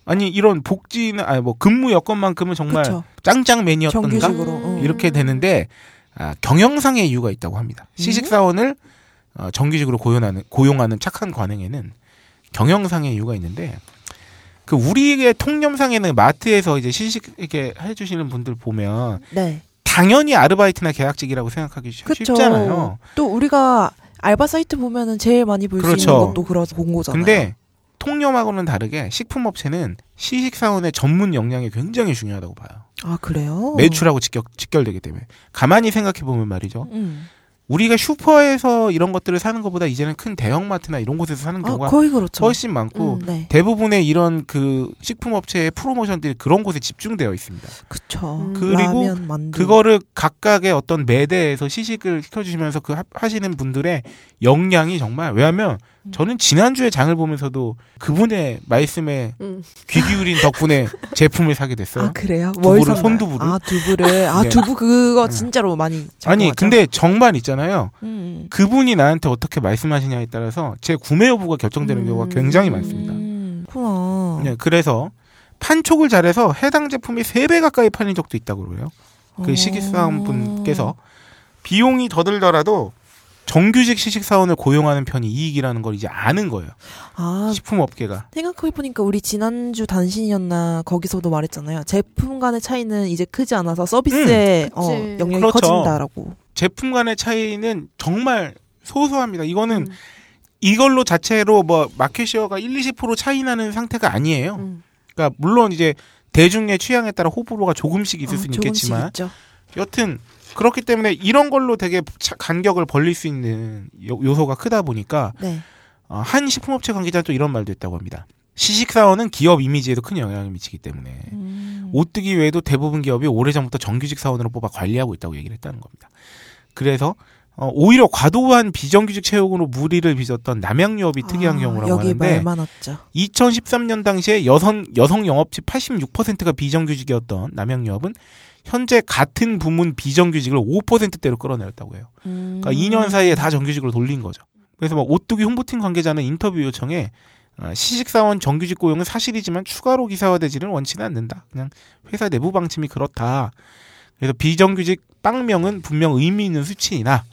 아니 이런 복지는 아니 뭐 근무 여건만큼은 정말 그쵸. 짱짱맨이었던가 정규직으로. 음. 어. 이렇게 되는데 아, 경영상의 이유가 있다고 합니다. 음? 시식 사원을 어, 정규직으로 고용하는 고용하는 착한 관행에는 경영상의 이유가 있는데 그 우리의 통념상에는 마트에서 이제 시식 이렇게 해주시는 분들 보면 네. 당연히 아르바이트나 계약직이라고 생각하기 쉽- 그쵸. 쉽잖아요. 또 우리가 알바 사이트 보면은 제일 많이 볼수 그렇죠. 있는 것도 그래서 본 거잖아요. 근데 통념하고는 다르게 식품업체는 시식사원의 전문 역량이 굉장히 중요하다고 봐요. 아 그래요? 매출하고 직결, 직결되기 때문에. 가만히 생각해 보면 말이죠. 음. 우리가 슈퍼에서 이런 것들을 사는 것보다 이제는 큰 대형마트나 이런 곳에서 사는 아, 경우가 거의 그렇죠. 훨씬 많고 음. 네. 대부분의 이런 그 식품업체의 프로모션들이 그런 곳에 집중되어 있습니다. 그쵸. 음. 그리고 라면. 그거를 각각의 어떤 매대에서 시식을 시켜주시면서 그 하- 하시는 분들의 역량이 정말 왜냐하면 음. 저는 지난주에 장을 보면서도 그분의 말씀에 음. 귀 기울인 덕분에 제품을 사게 됐어요. 아 그래요? 두부를? 손두부를? 아 두부를. 아 네. 두부 그거 네. 진짜로 많이. 아니 작동하죠? 근데 정말 있잖아요. 음. 그분이 나한테 어떻게 말씀하시냐에 따라서 제 구매 여부가 결정되는 음. 경우가 굉장히 많습니다. 음. 그렇구나. 네, 그래서 판촉을 잘해서 해당 제품이 3배 가까이 팔린 적도 있다고 그래요. 그 어. 시식사원 분께서 비용이 더 들더라도 정규직 시식사원을 고용하는 편이 이익이라는 걸 이제 아는 거예요. 아 식품업계가. 생각해보니까 우리 지난주 단신이었나 거기서도 말했잖아요. 제품 간의 차이는 이제 크지 않아서 서비스에 음, 어. 영향이 그렇죠. 커진다라고. 제품 간의 차이는 정말 소소합니다. 이거는 음. 이걸로 자체로 뭐 마켓시어가 1, 20% 차이 나는 상태가 아니에요. 음. 그러니까 물론 이제 대중의 취향에 따라 호불호가 조금씩 있을 어, 수는 조금씩 있겠지만 있죠. 여튼 그렇기 때문에 이런 걸로 되게 차- 간격을 벌릴 수 있는 요- 요소가 크다 보니까 네. 어, 한 식품업체 관계자는 또 이런 말도 했다고 합니다. 시식사원은 기업 이미지에도 큰 영향을 미치기 때문에 음. 오뜨기 외에도 대부분 기업이 오래전부터 정규직 사원으로 뽑아 관리하고 있다고 얘기를 했다는 겁니다. 그래서 어, 오히려 과도한 비정규직 채용으로 무리를 빚었던 남양유업이 특이한 아, 경우라고 여기 하는데 말 많았죠. 2013년 당시에 여성 여성 영업직 86%가 비정규직이었던 남양유업은 현재 같은 부문 비정규직을 5%대로 끌어내렸다고 해요. 음. 그러니까 2년 사이에 다 정규직으로 돌린 거죠. 그래서 뭐 오뚜기 홍보팀 관계자는 인터뷰 요청에 어, 시식사원 정규직 고용은 사실이지만 추가로 기사화되지는 원치는 않는다. 그냥 회사 내부 방침이 그렇다. 그래서 비정규직 빵명은 분명 의미 있는 수치이나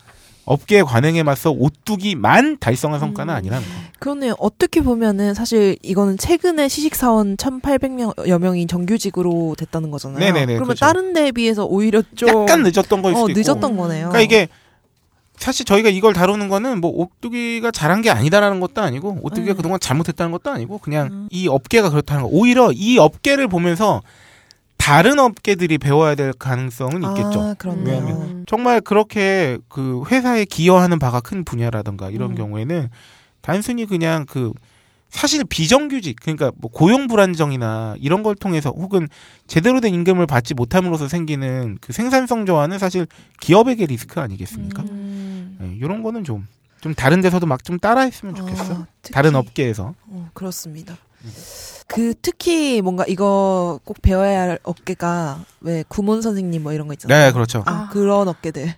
업계 관행에 맞서 오뚜기만 달성한 성과는 음. 아니라는 거. 그러네요. 어떻게 보면은 사실 이거는 최근에 시식사원 1,800여 명이 정규직으로 됐다는 거잖아요. 네네네, 그러면 그렇죠. 다른 데에 비해서 오히려 좀 약간 늦었던 거일 어, 수도 있고. 늦었던 거네요. 그러니까 이게 사실 저희가 이걸 다루는 거는 뭐 오뚜기가 잘한 게 아니다라는 것도 아니고 오뚜기가 음. 그동안 잘못했다는 것도 아니고 그냥 음. 이 업계가 그렇다는 거. 오히려 이 업계를 보면서 다른 업계들이 배워야 될 가능성은 있겠죠. 아. 왜냐면 정말 그렇게 그 회사에 기여하는 바가 큰 분야라든가 이런 음. 경우에는 단순히 그냥 그 사실 비정규직 그러니까 뭐 고용 불안정이나 이런 걸 통해서 혹은 제대로 된 임금을 받지 못함으로써 생기는 그 생산성 저하는 사실 기업에게 리스크 아니겠습니까? 음. 네, 이런 거는 좀좀 다른 데서도 막 좀 따라했으면 좋겠어. 아, 특히- 다른 업계에서. 어, 그렇습니다. 그 특히 뭔가 이거 꼭 배워야 할 업계가 왜 구몬 선생님 뭐 이런 거 있잖아요. 네, 그렇죠. 아, 그런 업계들.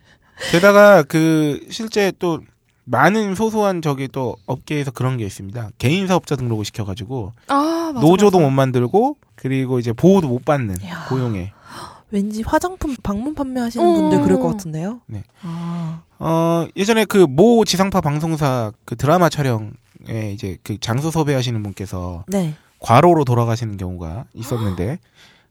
게다가 그 실제 또 많은 소소한 저기 또 업계에서 그런 게 있습니다. 개인 사업자 등록을 시켜가지고 아, 맞아, 노조도 맞아. 못 만들고 그리고 이제 보호도 못 받는 이야. 고용에. 왠지 화장품 방문 판매하시는 어. 분들 그럴 것 같은데요. 네. 아, 어 예전에 그 모 지상파 방송사 그 드라마 촬영에 이제 그 장소 섭외하시는 분께서 네. 과로로 돌아가시는 경우가 있었는데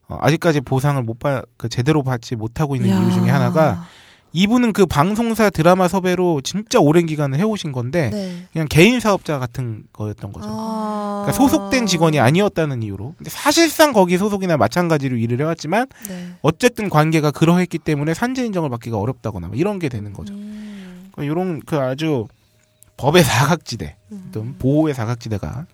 어, 아직까지 보상을 못 받, 그 제대로 받지 못하고 있는 이야. 이유 중에 하나가 이분은 그 방송사 드라마 섭외로 진짜 오랜 기간을 해오신 건데 네. 그냥 개인 사업자 같은 거였던 거죠. 아. 그러니까 소속된 직원이 아니었다는 이유로. 근데 사실상 거기 소속이나 마찬가지로 일을 해왔지만 네. 어쨌든 관계가 그러했기 때문에 산재 인정을 받기가 어렵다거나 뭐 이런 게 되는 거죠. 음. 그러니까 이런 그 아주 법의 사각지대, 음. 보호의 사각지대가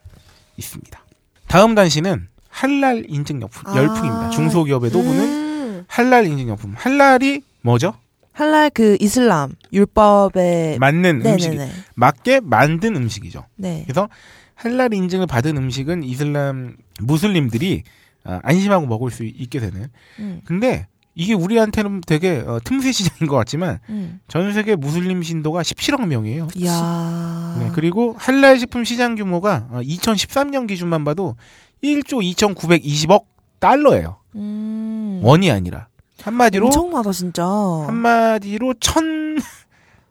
있습니다. 다음 단시는 할랄 인증용품 아. 열풍입니다. 중소기업에도 보는 음. 할랄 인증용품. 할랄이 뭐죠? 할랄 그 이슬람 율법에 맞는 음식. 맞게 만든 음식이죠. 네. 그래서 할랄 인증을 받은 음식은 이슬람 무슬림들이 아, 안심하고 먹을 수 있게 되는. 음. 근데 이게 우리한테는 되게 어, 틈새 시장인 것 같지만 음. 전 세계 무슬림 신도가 17억 명이에요. 네, 그리고 할랄 식품 시장 규모가 어, 2013년 기준만 봐도 1조 2,920억 달러예요. 음. 원이 아니라 한마디로 엄청나다 진짜. 한마디로 천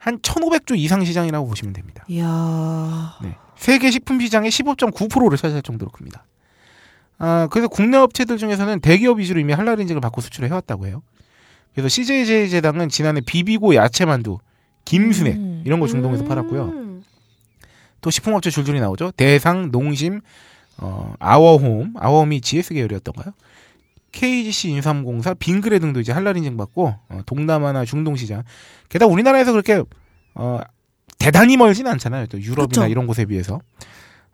한 1,500조 이상 시장이라고 보시면 됩니다. 이야. 네. 세계 식품 시장의 15.9%를 차지할 정도로 큽니다. 아, 그래서 국내 업체들 중에서는 대기업 위주로 이미 할랄 인증을 받고 수출을 해왔다고 해요. 그래서 CJJ 제당은 지난해 비비고 야채만두, 김순애 음. 이런 거 중동에서 팔았고요. 음. 또 식품업체 줄줄이 나오죠. 대상, 농심, 어, 아워홈, 아워홈이 GS 계열이었던가요? KGC 인삼공사, 빙그레 등도 이제 할랄 인증 받고 어, 동남아나 중동 시장. 게다가 우리나라에서 그렇게 어, 대단히 멀진 않잖아요. 또 유럽이나 그쵸. 이런 곳에 비해서.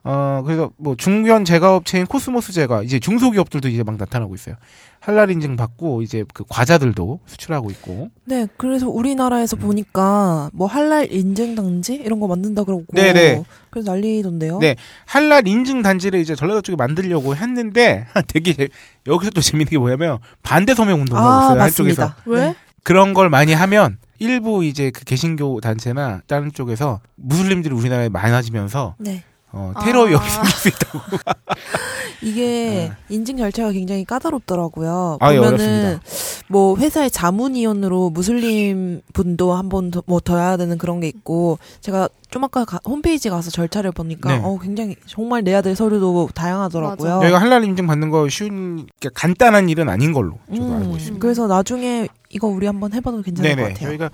어 그래서 뭐 중견 제과업체인 코스모스 제과 이제 중소기업들도 이제 막 나타나고 있어요. 할랄 인증 받고 이제 그 과자들도 수출하고 있고. 네, 그래서 음. 우리나라에서 보니까 뭐 할랄 인증 단지 이런 거 만든다 그러고 네네. 그래서 난리던데요. 네. 할랄 인증 단지를 이제 전라도 쪽에 만들려고 했는데 되게 재- 여기서 또 재밌는 게 뭐냐면 반대 서명 운동을 하고 아, 있어요. 맞습니다. 한쪽에서 왜? 네. 그런 걸 많이 하면 일부 이제 그 개신교 단체나 다른 쪽에서 무슬림들이 우리나라에 많아지면서 네. 어, 테러 아. 위협이 생길 수 있다고. 이게 인증 절차가 굉장히 까다롭더라고요. 네. 아, 예, 보면은 어렵습니다. 뭐 회사의 자문위원으로 무슬림 분도 한번 뭐더 해야 되는 그런 게 있고 제가 좀 아까 가- 홈페이지 가서 절차를 보니까 네. 어 굉장히 정말 내야 될 서류도 다양하더라고요. 맞아. 여기가 할랄 인증 받는 거 쉬운 그러니까 간단한 일은 아닌 걸로 저도 음, 알고 있습니다. 그래서 나중에 이거 우리 한번 해봐도 괜찮을 것 네네. 같아요. 저희가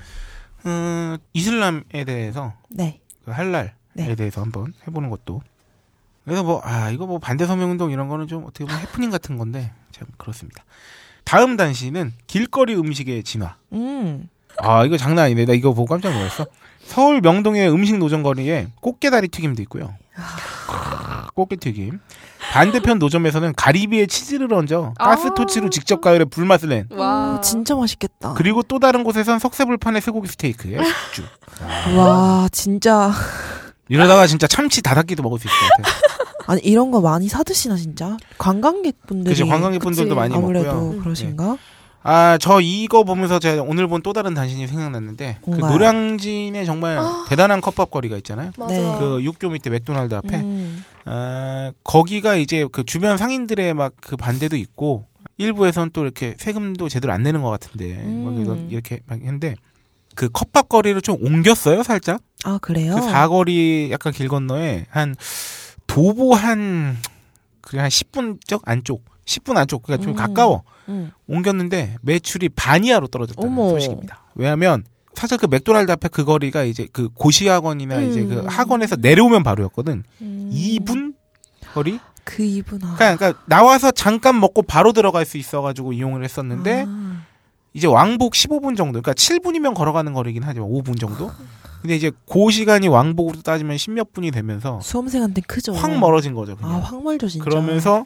어, 이슬람에 대해서 네. 그 할랄에 네. 대해서 한번 해보는 것도. 그래서 뭐, 아, 이거 뭐 반대 서명 운동 이런 거는 좀 어떻게 보면 해프닝 같은 건데, 참 그렇습니다. 다음 단시는 길거리 음식의 진화. 음. 아, 이거 장난 아니네. 나 이거 보고 깜짝 놀랐어. 서울 명동의 음식 노점 거리에 꽃게다리 튀김도 있고요. 꽃게 튀김. 반대편 노점에서는 가리비에 치즈를 얹어 가스 아. 토치로 직접 가열에 불맛을 낸. 와. 오, 진짜 맛있겠다. 그리고 또 다른 곳에선 석쇠불판에 쇠고기 스테이크에 숙주. 와, 진짜. 이러다가 진짜 참치 다닥기도 먹을 수 있을 것 같아요. 아니, 이런 거 많이 사드시나, 진짜? 관광객분들이. 그죠 관광객분들도 그치. 많이 아무래도 먹고요. 그러신가? 아, 저 이거 보면서 제가 오늘 본 또 다른 단신이 생각났는데 그 뭔가요? 노량진에 정말 대단한 컵밥 거리가 있잖아요. 맞아. 네. 그 육교 밑에 맥도날드 앞에 음. 아, 거기가 이제 그 주변 상인들의 막 그 반대도 있고 일부에선 또 이렇게 세금도 제대로 안 내는 것 같은데 음. 이렇게 막 했는데 그 컵밥 거리를 좀 옮겼어요 살짝 아, 그래요? 그 사거리 약간 길 건너에 한 도보 한 그래 한 10분적 안쪽 10분 안쪽 그러니까 좀 음. 가까워 음. 옮겼는데 매출이 반 이하로 떨어졌다는 어머. 소식입니다. 왜냐하면 사실 그 맥도날드 앞에 그 거리가 이제 그 고시학원이나 음. 이제 그 학원에서 내려오면 바로였거든. 음. 2분 거리? 그 이분 아. 그러니까, 그러니까 나와서 잠깐 먹고 바로 들어갈 수 있어가지고 이용을 했었는데 아. 이제 왕복 15분 정도, 그러니까 7분이면 걸어가는 거리긴 하지만 5분 정도. 근데 이제 그 시간이 왕복으로 따지면 10몇 분이 되면서 수험생한테 크죠. 확 멀어진 거죠. 그냥. 아, 확 멀죠, 진짜. 그러면서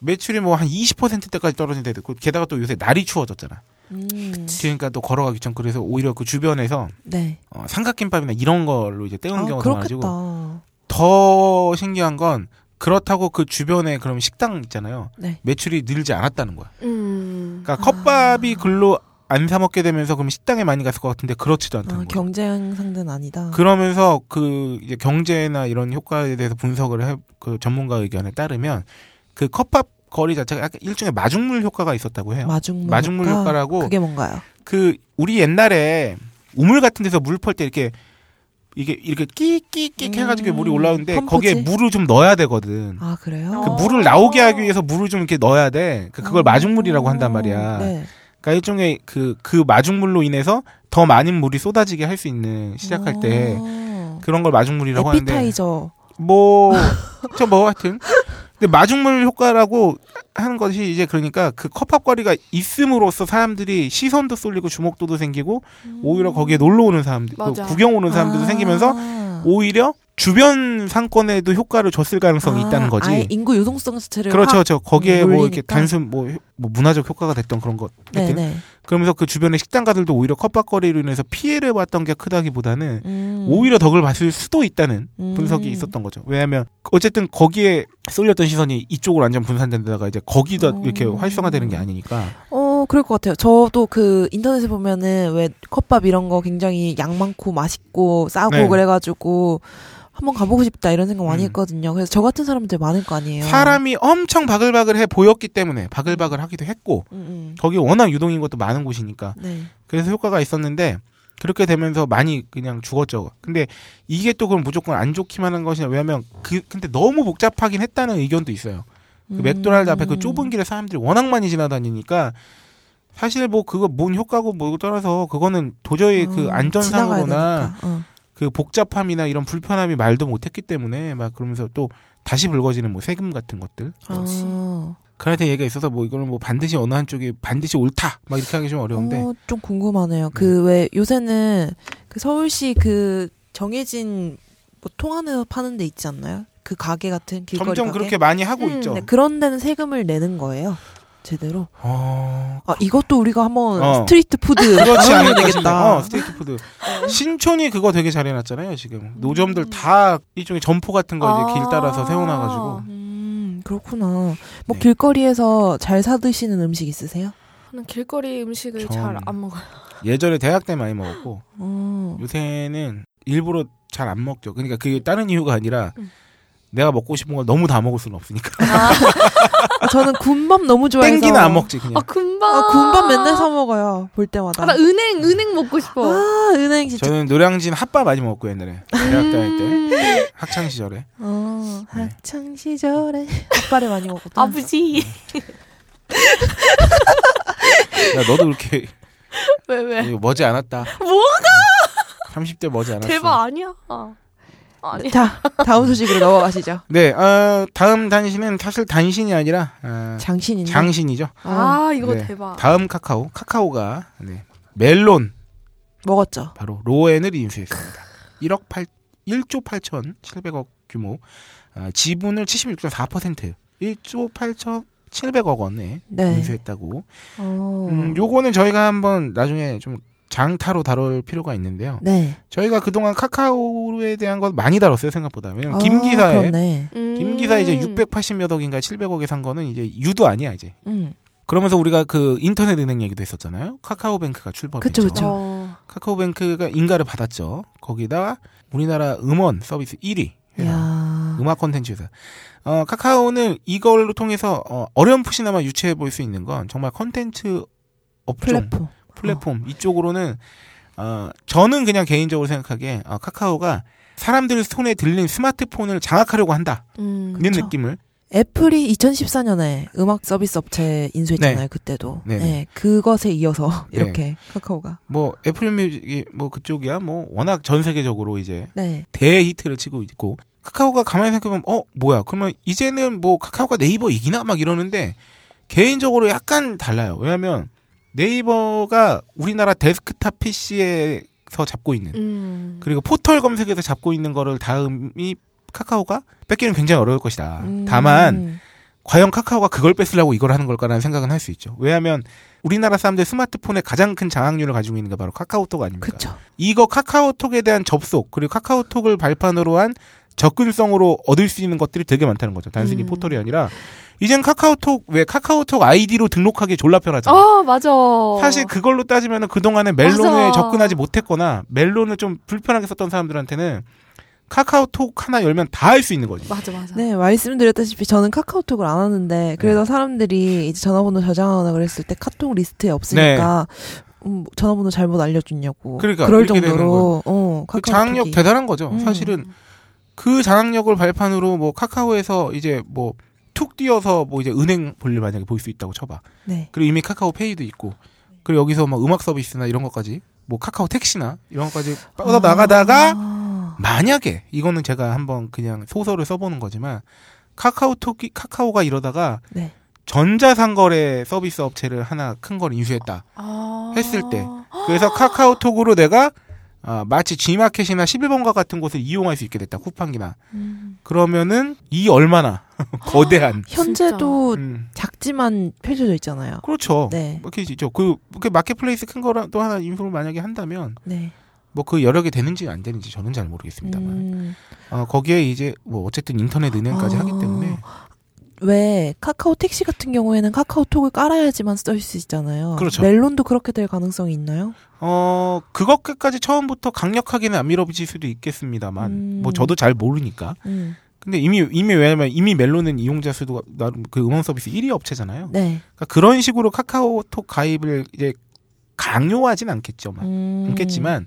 매출이 뭐 한 20%대까지 떨어진 데도 있고 게다가 또 요새 날이 추워졌잖아. 음. 그러니까 또 걸어가기 전 그래서 오히려 그 주변에서 네. 어, 삼각김밥이나 이런 걸로 이제 때우는 아, 경우가. 많아지고 더 신기한 건 그렇다고 그 주변에 그럼 식당 있잖아요. 네. 매출이 늘지 않았다는 거야. 음. 그러니까 컵밥이 글로 안 사 먹게 되면서 그럼 식당에 많이 갔을 것 같은데 그렇지도 않다는 아, 거야. 경쟁 상대는 아니다. 그러면서 그 이제 경제나 이런 효과에 대해서 분석을 해 그 전문가 의견에 따르면 그 컵밥 거리 자체가 약간 일종의 마중물 효과가 있었다고 해요. 마중물, 마중물 효과? 효과라고 그게 뭔가요? 그 우리 옛날에 우물 같은 데서 물 펄 때 이렇게 이게 이렇게 끼끼끼 해가지고 음, 물이 올라오는데 펌프지? 거기에 물을 좀 넣어야 되거든. 아 그래요? 그 어. 물을 나오게 하기 위해서 물을 좀 이렇게 넣어야 돼. 그 그걸 어. 마중물이라고 한단 말이야. 네. 그러니까 일종의 그 그 마중물로 인해서 더 많은 물이 쏟아지게 할 수 있는 시작할 때 어. 그런 걸 마중물이라고 하는데 에피타이저. 뭐저 뭐 하여튼 근데 마중물 효과라고 하는 것이 이제 그러니까 그 컵밥거리가 있음으로써 사람들이 시선도 쏠리고 주목도도 생기고 오히려 거기에 놀러 오는 사람들. 구경 오는 사람들도 아. 생기면서 오히려 주변 상권에도 효과를 줬을 가능성이 아, 있다는 거지. 인구 유동성 자체를 그렇죠, 확- 그렇죠. 거기에 뭐 이렇게 몰리니까. 단순 뭐, 효- 뭐 문화적 효과가 됐던 그런 것. 하여튼 네네. 그러면서 그 주변의 식당가들도 오히려 컵밥거리로 인해서 피해를 봤던 게 크다기보다는 음. 오히려 덕을 봤을 수도 있다는 음. 분석이 있었던 거죠. 왜냐하면 어쨌든 거기에 쏠렸던 시선이 이쪽으로 완전 분산된 데다가 이제 거기다 어. 이렇게 활성화되는 게 아니니까. 어, 그럴 것 같아요. 저도 그 인터넷에 보면은 왜 컵밥 이런 거 굉장히 양 많고 맛있고 싸고 네. 그래가지고 한번 가보고 싶다 이런 생각 많이 음. 했거든요. 그래서 저 같은 사람들 많을 거 아니에요. 사람이 엄청 바글바글해 보였기 때문에 바글바글 하기도 했고 음, 음. 거기 워낙 유동인 것도 많은 곳이니까 네. 그래서 효과가 있었는데 그렇게 되면서 많이 그냥 죽었죠. 근데 이게 또 그럼 무조건 안 좋기만 한 것이냐 왜냐면 그 근데 너무 복잡하긴 했다는 의견도 있어요. 그 음. 맥도날드 앞에 그 좁은 길에 사람들이 워낙 많이 지나다니니까 사실 뭐 그거 뭔 효과고 뭐 떠나서 그거는 도저히 그 어, 안전상으로나. 어. 그 복잡함이나 이런 불편함이 말도 못했기 때문에 막 그러면서 또 다시 불거지는 뭐 세금 같은 것들 아. 그한테 얘기가 있어서 뭐 이거는 뭐 반드시 어느 한쪽이 반드시 옳다 막 이렇게 하기 좀 어려운데 어, 좀 궁금하네요. 그왜 요새는 그 서울시 그 정해진 뭐 통안에서 파는 데 있지 않나요? 그 가게 같은 길거리 점점 가게. 그렇게 많이 하고 음, 있죠. 네, 그런 데는 세금을 내는 거예요. 제대로. 어, 아 이것도 우리가 한번 어. street food 그렇지. 되겠다. 어, street food. 신촌이 그거 되게 잘 해놨잖아요, 지금. 노점들 다 일종의 점포 같은 거 이제 아. 길 따라서 세워놔가지고. 음 그렇구나. 뭐 네. 길거리에서 잘 사 드시는 음식 있으세요? 저는 길거리 음식을 전- 잘안 먹어요. 예전에 대학 때 많이 먹었고, 어. 요새는 일부러 잘 안 먹죠. 그러니까 그게 다른 이유가 아니라, 음. 내가 먹고 싶은 걸 너무 다 먹을 수는 없으니까. 아, 저는 군밥 너무 좋아해서. 땡기는 안 먹지, 그냥. 아 금방. 아, 군밥 맨날 사 먹어요. 볼 때마다. 아, 나 은행 은행 먹고 싶어. 아, 은행 진짜. 저는 노량진 핫바 많이 먹었고, 옛날에. 대학 다닐 때. 학창 시절에. 어, 네. 학창 시절에 핫바를 많이 먹었다. 아버지. 야, 너도 그렇게 왜 왜? 머지 않았다. 뭐가 30대 머지 않았어. 대박 아니야? 아. 아니. 자, 다음 소식으로 넘어가시죠. 네, 어, 다음 단신은 사실 단신이 아니라 어, 장신인데. 장신이죠. 아 이거 네. 대박. 다음 카카오, 카카오가 네, 멜론 먹었죠. 바로 로엔을 인수했습니다. 1억 8 1조 8천 7백억 규모 아, 지분을 76.4% 1조 8천 7백억 원에 네. 인수했다고. 어. 음, 요거는 저희가 한번 나중에 좀 장타로 다룰 필요가 있는데요. 네. 저희가 그동안 카카오에 대한 것 많이 다뤘어요 생각보다. 왜냐면 아, 김 기사에. 음. 김 기사 이제 680몇 억인가 700억에 산 거는 이제 유도 아니야 이제. 음. 그러면서 우리가 그 인터넷 은행 얘기도 했었잖아요. 카카오뱅크가 출범했죠. 그쵸, 그쵸. 어. 카카오뱅크가 인가를 받았죠. 거기다가 우리나라 음원 서비스 1위. 회사. 이야. 음악 콘텐츠 회사. 어, 카카오는 이걸로 통해서 어, 어렴풋이나마 유추해 볼 수 있는 건 정말 콘텐츠 업종 플랫폼. 플랫폼 이쪽으로는 어, 저는 그냥 개인적으로 생각하기에 어, 카카오가 사람들 손에 들린 스마트폰을 장악하려고 한다. 음. 그쵸. 느낌을 애플이 2014년에 음악 서비스 업체 인수했잖아요. 네. 그때도. 네네. 네. 그것에 이어서 네. 이렇게 카카오가. 뭐 애플 뮤직이 뭐 그쪽이야 뭐 워낙 전 세계적으로 이제 네. 대히트를 치고 있고 카카오가 가만히 생각해보면 어 뭐야 그러면 이제는 뭐 카카오가 네이버 이기나 막 이러는데 개인적으로 약간 달라요 왜냐하면 네이버가 우리나라 데스크탑 PC에서 잡고 있는 음. 그리고 포털 검색에서 잡고 있는 거를 다음이 카카오가 뺏기는 굉장히 어려울 것이다 음. 다만 과연 카카오가 그걸 뺏으려고 이걸 하는 걸까라는 생각은 할 수 있죠 왜냐하면 우리나라 사람들 스마트폰에 가장 큰 장악률을 가지고 있는 게 바로 카카오톡 아닙니까 그쵸. 이거 카카오톡에 대한 접속 그리고 카카오톡을 발판으로 한 접근성으로 얻을 수 있는 것들이 되게 많다는 거죠. 단순히 음. 포털이 아니라 이젠 카카오톡 왜 카카오톡 아이디로 등록하기 졸라 편하잖아. 아 맞아. 사실 그걸로 따지면은 그동안에 멜론에 맞아. 접근하지 못했거나 멜론을 좀 불편하게 썼던 사람들한테는 카카오톡 하나 열면 다 할 수 있는 거지. 맞아 맞아. 네, 말씀드렸다시피 저는 카카오톡을 안 하는데 그래서 사람들이 이제 전화번호 저장하거나 그랬을 때 카톡 리스트에 없으니까 음, 전화번호 잘못 알려줬냐고. 그러니까 그럴 정도로 어, 그. 장악력 대단한 거죠. 음. 사실은 그 장악력을 발판으로 뭐 카카오에서 이제 뭐 툭 뛰어서 뭐 이제 은행 볼일 만약에 볼 수 있다고 쳐봐. 네. 그리고 이미 카카오 페이도 있고 그리고 여기서 막 음악 서비스나 이런 것까지 뭐 카카오 택시나 이런 것까지 뻗어 나가다가 아. 만약에 이거는 제가 한번 그냥 소설을 써보는 거지만 카카오톡이 카카오가 이러다가 네. 전자상거래 서비스 업체를 하나 큰 걸 인수했다 아. 했을 때 그래서 카카오톡으로 내가 아, 마치 G마켓이나 11번가 같은 곳을 이용할 수 있게 됐다 쿠팡이나 음. 그러면은 이 얼마나 거대한 현재도 음, 작지만 펼쳐져 있잖아요. 그렇죠 네. 뭐 이렇게 있죠 그, 그 마켓플레이스 큰 거랑 또 하나 인수를 만약에 한다면 네. 뭐그 여러 개 되는지 안 되는지 저는 잘 모르겠습니다만 음, 어, 거기에 이제 뭐 어쨌든 인터넷 은행까지 아. 하기 때문에 왜 카카오 택시 같은 경우에는 카카오톡을 깔아야지만 쓸 수 있잖아요. 그렇죠. 멜론도 그렇게 될 가능성이 있나요? 어 그것까지 처음부터 강력하게는 안 밀어붙일 수도 있겠습니다만 음. 뭐 저도 잘 모르니까 음. 근데 이미 이미 왜냐면 이미 멜론은 이용자 수도 나름 그 음원 서비스 1위 업체잖아요. 네. 그러니까 그런 식으로 카카오톡 가입을 이제 강요하진 않겠죠. 만 음. 않겠지만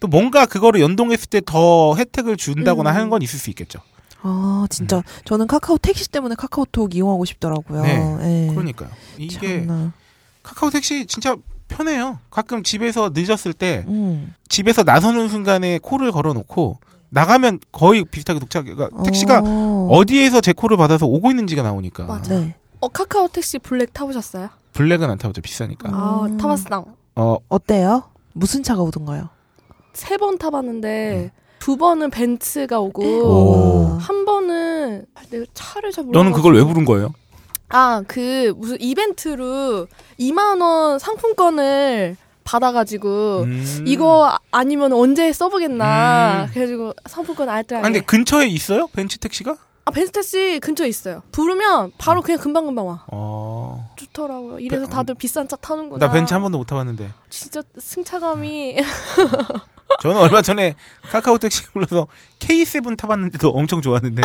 또 뭔가 그거를 연동했을 때 더 혜택을 준다거나 음. 하는 건 있을 수 있겠죠. 아, 진짜 저는 카카오 택시 때문에 카카오톡 이용하고 싶더라고요. 네. 네. 그러니까요. 이게 참나. 카카오 택시 진짜 편해요. 가끔 집에서 늦었을 때 음. 집에서 나서는 순간에 콜을 걸어놓고 나가면 거의 비슷하게 도착. 그러니까 택시가 어. 어디에서 제 콜을 받아서 오고 있는지가 나오니까. 맞아. 네. 어 카카오 택시 블랙 타보셨어요? 블랙은 안 타보죠 비싸니까. 아 음. 타봤어. 어 어때요? 무슨 차가 오던가요? 세 번 타봤는데 두 번은 벤츠가 오고 오. 한 번은 아, 내가 차를 잘 몰라. 너는 그걸 왜 부른 거예요? 아 그 무슨 이벤트로 2만 원 상품권을 받아가지고 음. 이거 아- 아니면 언제 써보겠나 음. 그래가지고 상품권 아 알뜰하게 근데 근처에 있어요? 벤츠 택시가? 아 벤츠 택시 근처에 있어요 부르면 바로 그냥 금방금방 와 어. 좋더라고요 이래서 벤- 다들 비싼 차 타는구나 나 벤츠 한 번도 못 타봤는데. 진짜 승차감이 저는 얼마 전에 카카오 택시 불러서 K7 타봤는데도 엄청 좋았는데.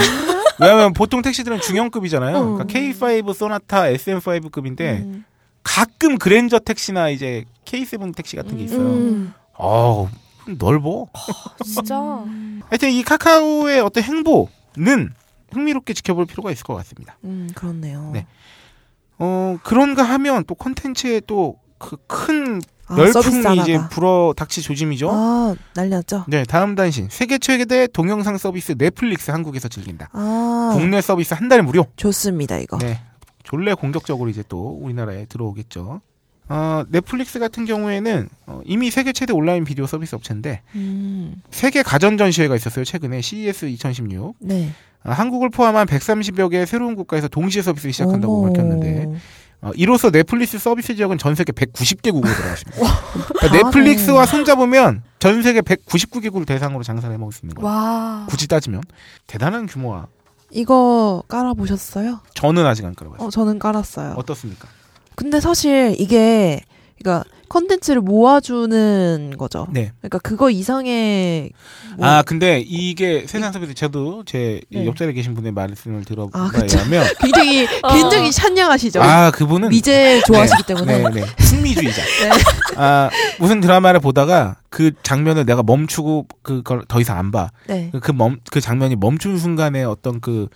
왜냐면 보통 택시들은 중형급이잖아요. 그러니까 음. K5 소나타 SM5급인데 음. 가끔 그랜저 택시나 이제 K7 택시 같은 게 있어요. 음, 어우, 넓어. 진짜 하여튼 이 카카오의 어떤 행보는 흥미롭게 지켜볼 필요가 있을 것 같습니다. 음, 그렇네요. 네. 어, 그런가 하면 또 콘텐츠에 또 그큰 아, 열풍이 이제. 불어 닥치 조짐이죠. 아, 난리 났죠? 네, 다음 단신 세계 최대 동영상 서비스 넷플릭스 한국에서 즐긴다. 아, 국내 서비스 한 달 무료. 좋습니다, 이거. 네. 졸래 공격적으로 이제 또 우리나라에 들어오겠죠. 어, 넷플릭스 같은 경우에는 어, 이미 세계 최대 온라인 비디오 서비스 업체인데 음, 세계 가전 전시회가 있었어요. 최근에 CES 2016. 네. 어, 한국을 포함한 130여 개의 새로운 국가에서 동시에 서비스를 시작한다고 어머. 밝혔는데 어, 이로써 넷플릭스 서비스 지역은 전 세계 190개국으로 들어갔습니다. 그러니까. 넷플릭스와 손잡으면 전 세계 199개국을 대상으로 장사를 해먹을 수 있는 거예요. 와. 굳이 따지면 대단한 규모와 이거 깔아보셨어요? 저는 아직 안 깔아봤어요. 어, 저는 깔았어요. 어떻습니까? 근데 사실 이게, 그러니까 컨텐츠를 모아주는 거죠. 네. 그러니까 그거 이상의 뭐- 아 근데 이게 세상 서비스 저도 제 네. 옆자리에 계신 분의 말씀을 들어봐야 아, 굉장히 어. 굉장히 찬양하시죠. 아 그분은 미제 좋아하시기 때문에 네, 네. 승리주의자. 아 무슨 드라마를 보다가 그 장면을 내가 멈추고 그걸 더 이상 안 봐. 네. 그멈그 장면이 멈춘 순간에 어떤 그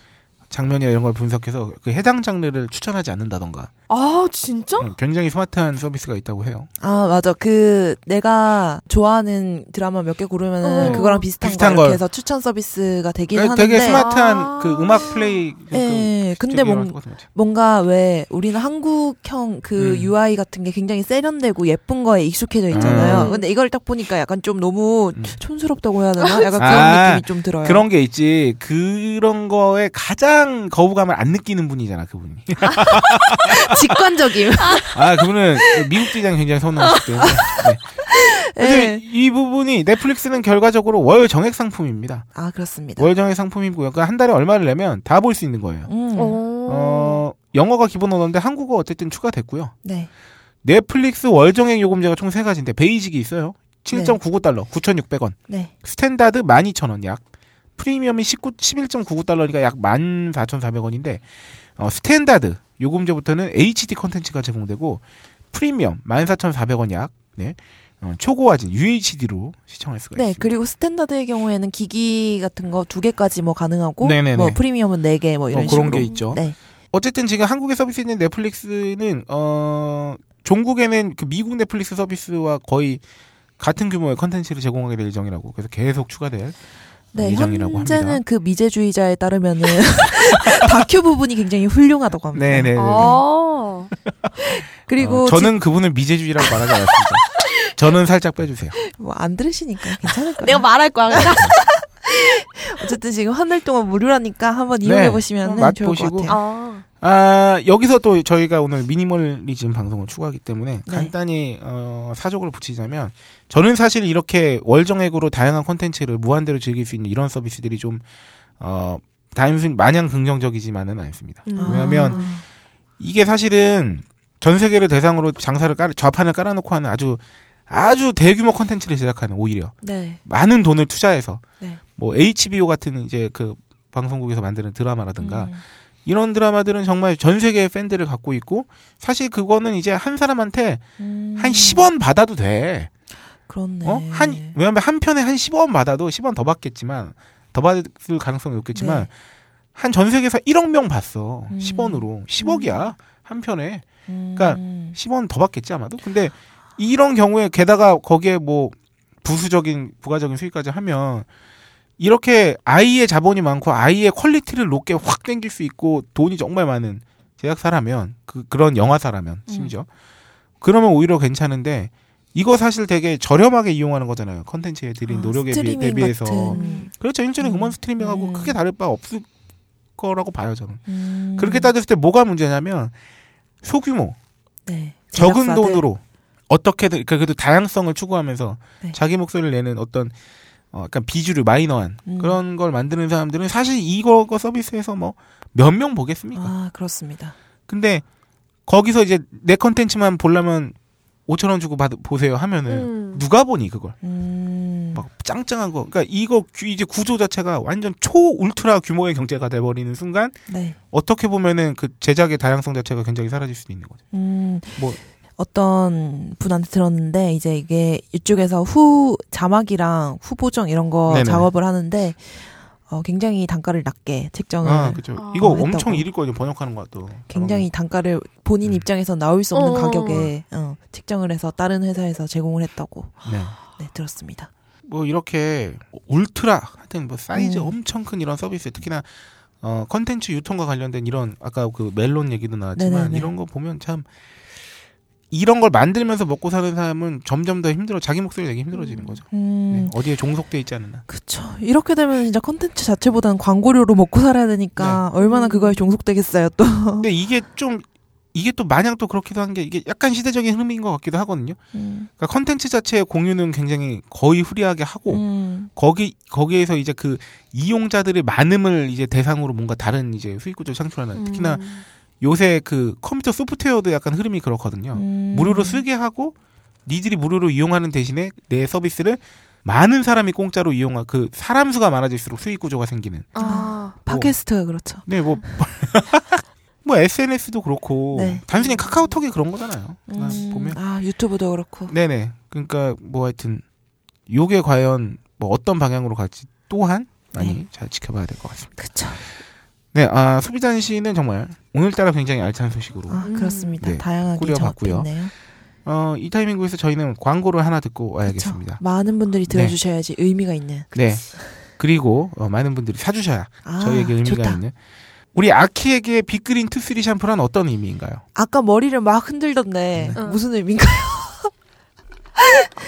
장면이나 이런 걸 분석해서 그 해당 장르를 추천하지 않는다던가 아, 진짜? 음, 굉장히 스마트한 서비스가 있다고 해요. 아 맞아 그 내가 좋아하는 드라마 몇 개 고르면은 어. 그거랑 비슷한, 비슷한 거 걸. 이렇게 해서 추천 서비스가 되긴 그 하는데 되게 스마트한 아. 그 음악 플레이 그 예, 근데 뭔. 뭔가 왜 우리는 한국형 그 음. UI 같은 게 굉장히 세련되고 예쁜 거에 익숙해져 있잖아요. 음. 근데 이걸 딱 보니까 약간 좀 너무 음. 촌스럽다고 해야 되나? 약간 그런 아, 느낌이 좀 들어요. 그런 게 있지. 그런 거에 가장 거부감을 안 느끼는 분이잖아, 그분이. 직관적임. 아, 그분은 미국 디자인 굉장히 선호하시기 때문에. 네. 예. 이 부분이 넷플릭스는 결과적으로 월 정액 상품입니다. 아 그렇습니다. 월 정액 상품이고요. 그러니까 한 달에 얼마를 내면 다 볼 수 있는 거예요. 음. 어. 어, 영어가 기본 언어인데 한국어 어쨌든 추가됐고요. 네. 넷플릭스 월 정액 요금제가 총 세 가지인데 Basic이 있어요. 7.99달러, 9,600원. 네. 스탠다드 12,000원 약. 프리미엄이 19, 11.99달러니까 약 14,400원인데 어, 스탠다드 요금제부터는 HD 컨텐츠가 제공되고 프리미엄 14,400원 약. 네. 어, 초고화질 UHD로 시청할 수가 네, 있습니다. 그리고 스탠다드의 경우에는 기기 같은 거 두 개까지 뭐 가능하고, 네네네. 뭐 프리미엄은 네 개 뭐 이런 어, 그런 식으로. 게 있죠. 네, 어쨌든 지금 한국에 서비스 있는 넷플릭스는 어 종국에는 그 미국 넷플릭스 서비스와 거의 같은 규모의 컨텐츠를 제공하게 될 예정이라고 그래서 계속 추가될 네, 예정이라고 현재는 합니다. 그 미제주의자에 따르면은 다큐 부분이 굉장히 훌륭하다고 합니다. 네네. 아. 그리고 어, 저는 그분을 미제주의라고 말하지 않았습니다. 저는 살짝 빼주세요. 뭐 안 들으시니까 괜찮을 거예요. 내가 말할 거야. 어쨌든 지금 한 달 동안 무료라니까 한번 네. 이용해 보시면 맛 좋을 보시고. 것 같아요. 아. 아 여기서 또 저희가 오늘 미니멀리즘 방송을 추구하기 때문에 네. 간단히 어, 사족을 붙이자면 저는 사실 이렇게 월정액으로 다양한 콘텐츠를 무한대로 즐길 수 있는 이런 서비스들이 좀 어, 단순 마냥 긍정적이지만은 않습니다. 음. 왜냐하면 이게 사실은 전 세계를 대상으로 장사를 깔 좌판을 깔아놓고 하는 아주 아주 대규모 콘텐츠를 제작하는 오히려 네, 많은 돈을 투자해서 네. 뭐 HBO 같은 이제 그 방송국에서 만드는 드라마라든가 음. 이런 드라마들은 정말 전 세계의 팬들을 갖고 있고 사실 그거는 이제 한 사람한테 음. 한 10원 받아도 돼. 그렇네. 어? 한 왜냐면 한 편에 한 10원 받아도 10원 더 받겠지만 더 받을 가능성이 높겠지만 네. 한전 세계에서 1억 명 봤어. 음. 10원으로. 10억이야. 한 편에. 음. 그러니까 10원 더 받겠지 아마도. 근데 이런 경우에 게다가 거기에 뭐 부수적인 부가적인 수익까지 하면 이렇게 아이의 자본이 많고 아이의 퀄리티를 높게 확 땡길 수 있고 돈이 정말 많은 제작사라면 그 그런 영화사라면 심지어 그러면 오히려 괜찮은데 이거 사실 되게 저렴하게 이용하는 거잖아요. 컨텐츠에 들인 아, 노력에 비, 스트리밍 대비해서 같은. 그렇죠. 일전에 음. 음원 스트리밍하고 음. 크게 다를 바 없을 거라고 봐요 저는. 음. 그렇게 따졌을 때 뭐가 문제냐면 소규모 네. 적은. 돈으로 어떻게든 그러니까 그래도 다양성을 추구하면서 네. 자기 목소리를 내는 어떤 어 약간 비주류 마이너한 음. 그런 걸 만드는 사람들은 사실 이거 거 서비스에서 뭐 몇 명 보겠습니까? 아 그렇습니다. 근데 거기서 이제 내 컨텐츠만 보려면 5천 원 주고 받, 보세요 하면은 음. 누가 보니 그걸 음. 막 짱짱한 거 그러니까 이거 규- 이제 구조 자체가 완전 초 울트라 규모의 경제가 돼버리는 순간 네. 어떻게 보면은 그 제작의 다양성 자체가 굉장히 사라질 수도 있는 거죠. 음. 뭐 어떤 분한테 들었는데 이제 이게 이쪽에서 후 자막이랑 후 보정 이런 거 네네. 작업을 하는데 어, 굉장히 단가를 낮게 책정을 아, 그죠. 아, 이거 했다고. 엄청 일일거든요. 번역하는 것도. 굉장히 단가를 본인 음. 입장에서 나올 수 없는 어. 가격에 어, 책정을 해서 다른 회사에서 제공을 했다고 네. 네, 들었습니다. 뭐 이렇게 울트라 하여튼 뭐 사이즈 음. 엄청 큰 이런 서비스 특히나 어 컨텐츠 유통과 관련된 이런 아까 그 멜론 얘기도 나왔지만 네네네. 이런 거 보면 참 이런 걸 만들면서 먹고 사는 사람은 점점 더 힘들어 자기 목소리 내기 힘들어지는 거죠. 음, 네. 어디에 종속돼 있지 않나. 그쵸. 이렇게 되면 진짜 컨텐츠 자체보다는 광고료로 먹고 살아야 되니까 네. 얼마나 음. 그거에 종속되겠어요, 또. 근데 이게 좀 이게 또 마냥 또 그렇기도 한 게 이게 약간 시대적인 흐름인 것 같기도 하거든요. 음. 그러니까 컨텐츠 자체의 공유는 굉장히 거의 후리하게 하고 음. 거기 거기에서 이제 그 이용자들의 많음을 이제 대상으로 뭔가 다른 이제 수익 구조 를 창출하는 특히나 음. 요새 그 컴퓨터 소프트웨어도 약간 흐름이 그렇거든요. 음. 무료로 쓰게 하고 니들이 무료로 이용하는 대신에 내 서비스를 많은 사람이 공짜로 이용하 그 사람 수가 많아질수록 수익 구조가 생기는. 아. 팟캐스트가 그렇죠. 네, 뭐 뭐 SNS도 그렇고 네. 단순히 카카오톡이 그런 거잖아요. 음, 보면 아, 유튜브도 그렇고. 네네. 그러니까 뭐 하여튼 요게 과연 뭐 어떤 방향으로 갈지 또한 많이 네. 잘 지켜봐야 될 것 같습니다. 그쵸. 네, 아 소비자 씨는 정말 오늘따라 굉장히 알찬 소식으로 아, 음. 그렇습니다. 네, 다양하게 꾸려봤고요. 어, 이 타이밍에서 저희는 광고를 하나 듣고 와야겠습니다. 많은 분들이 네. 들어주셔야지 의미가 있는. 네. 그리고 어, 많은 분들이 사주셔야 아, 저희에게 의미가 좋다. 있는 우리 아키에게 빅그린 투쓰리 샴푸란 어떤 의미인가요? 아까 머리를 막 흔들던데 네. 무슨 의미인가요?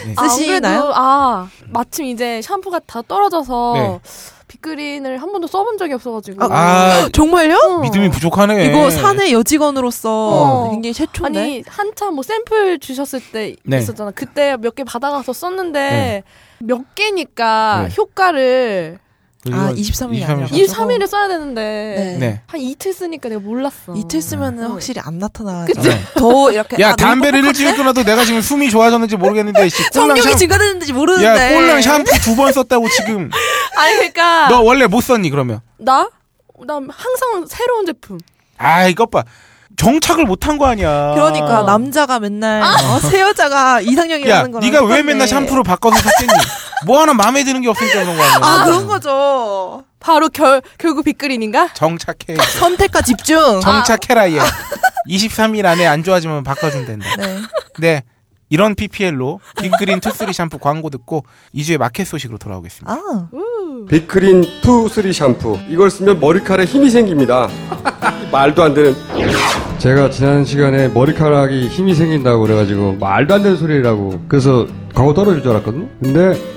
네. 아, 쓰시나요? 안 그래도, 아, 마침 이제 샴푸가 다 떨어져서 네. 빅그린을 한 번도 써본 적이 없어가지고. 아, 정말요? 어. 믿음이 부족하네. 이거 사내 여직원으로서 어. 굉장히 최초인데. 아니 한참 뭐 샘플 주셨을 때 네. 있었잖아. 그때 몇 개 받아가서 썼는데 네. 몇 개니까 네. 효과를 아, 이건 23일 이 23일 아니라. 이- 23일에 써야 되는데 네. 네. 한 이틀 쓰니까 내가 몰랐어. 이틀 쓰면은 어. 확실히 안 나타나죠. 네. 더 이렇게 야 아, 담배를 일주일 끊어도 내가 지금 숨이 좋아졌는지 모르겠는데 성격이 증가됐는지 모르는데. 야 꼴랑 샴푸 두 번 썼다고 지금 아니 그러니까 너 원래 못 썼니 그러면 나? 나 항상 새로운 제품. 아 이것 봐 정착을 못한 거 아니야 그러니까 남자가 맨날 어, 새 여자가 야 이상형이라는 거랑 네가 왜 똑같네. 맨날 샴푸를 바꿔서 샀겠니 뭐 하나 마음에 드는 게 없으니까 그런 거 아니야 아 그런 거죠. 바로 결 결국 빅그린인가? 정착해. 선택과 집중. 정착해라 얘. 23일 안에 안 좋아지면 바꿔준댄다. 네. 네. 이런 PPL로 빅그린 투쓰리 샴푸 광고 듣고 2주의 마켓 소식으로 돌아오겠습니다. 아. 빅크린 투 쓰리 샴푸. 이걸 쓰면 머리카락에 힘이 생깁니다. 말도 안 되는. 제가 지난 시간에 머리카락이 힘이 생긴다고 그래가지고 말도 안 되는 소리라고. 그래서 광고 떨어질 줄 알았거든요. 근데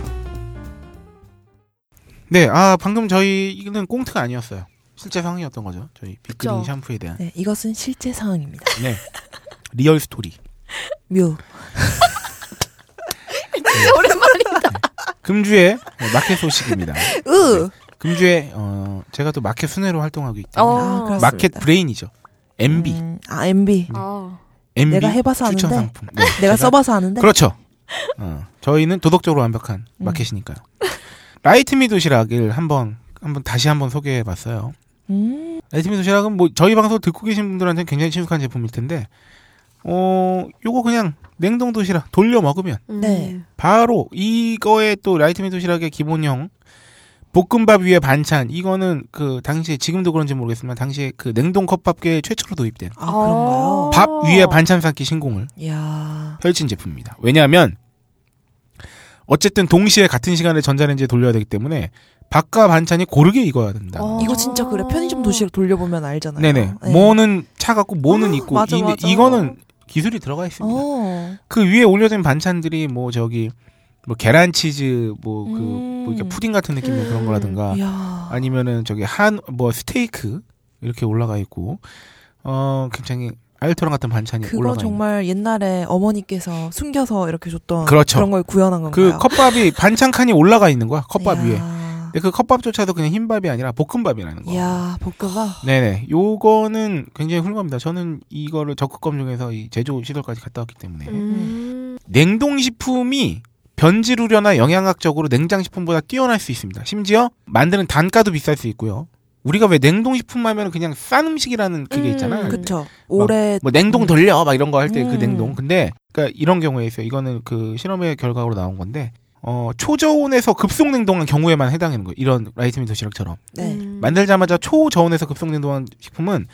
네, 아 방금 저희는 꽁트가 아니었어요. 실제 상황이었던 거죠. 저희 빅그린. 샴푸에 대한 네, 이것은 실제 상황입니다. 네 real story. 묘. 오랜만이다. 금주의 마켓 소식입니다. 으. 금주에 어 제가 또 마켓 수뇌로 활동하고 있기 때문에 아. 마켓 브레인이죠. MB, 음, 아 MB. 아. MB 내가 해봐서 아는데. 상품. 네, 내가 제가- 써봐서 아는데. 그렇죠. 어, 저희는 도덕적으로 완벽한 음. 마켓이니까요. 라이트미 도시락을 한번 한번 다시 한번 소개해봤어요. 음. 라이트미 도시락은 뭐 저희 방송 듣고 계신 분들한테는 굉장히 친숙한 제품일 텐데, 어 요거 그냥 냉동 도시락 돌려 먹으면 음. 네. 바로 이거에 또 라이트미 도시락의 기본형 볶음밥 위에 반찬 이거는 그 당시에 지금도 그런지 모르겠지만 당시에 그 냉동 컵밥계 최초로 도입된 아 그런가요? 밥 위에 반찬 쌓기 신공을 이야. 펼친 제품입니다. 왜냐하면 어쨌든 동시에 같은 시간에 전자레인지에 돌려야 되기 때문에 밥과 반찬이 고르게 익어야 된다. 어. 이거 진짜 그래. 편의점 도시락 돌려보면 알잖아요. 네네. 네. 뭐는 차갑고 뭐는 아, 있고 맞아, 이, 맞아. 이거는 기술이 들어가 있습니다. 어. 그 위에 올려진 반찬들이 뭐 저기 뭐 계란 치즈 뭐그 음. 뭐 이렇게 푸딩 같은 느낌의 그런 거라든가 이야. 아니면은 저기 한 뭐 스테이크 이렇게 올라가 있고 어 굉장히 알토랑 같은 반찬이 그거 올라가 있는 정말 옛날에 어머니께서 숨겨서 이렇게 줬던 그렇죠. 런걸 구현한 그 건가요? 컵밥이 반찬 칸이 올라가 있는 거야 컵밥 이야. 위에 근데 그 컵밥조차도 그냥 흰밥이 아니라 볶음밥이라는 거. 이야, 볶음밥. 네네. 요거는 굉장히 훌륭합니다. 저는 이거를 적극 검증해서 이 제조 시설까지 갔다 왔기 때문에. 음. 냉동식품이 변질 우려나 영양학적으로 냉장식품보다 뛰어날 수 있습니다. 심지어 만드는 단가도 비쌀 수 있고요. 우리가 왜 냉동식품 하면 그냥 싼 음식이라는 그게 음. 있잖아요. 그쵸. 오래 뭐 냉동 돌려 막 이런 거 할 때그 음. 냉동. 근데 그러니까 이런 경우에 있어요. 이거는 그 실험의 결과로 나온 건데 어 초저온에서 급속 냉동한 경우에만 해당하는 거예요. 이런 라이스민 도시락처럼 네. 음. 만들자마자 초저온에서 급속 냉동한 식품은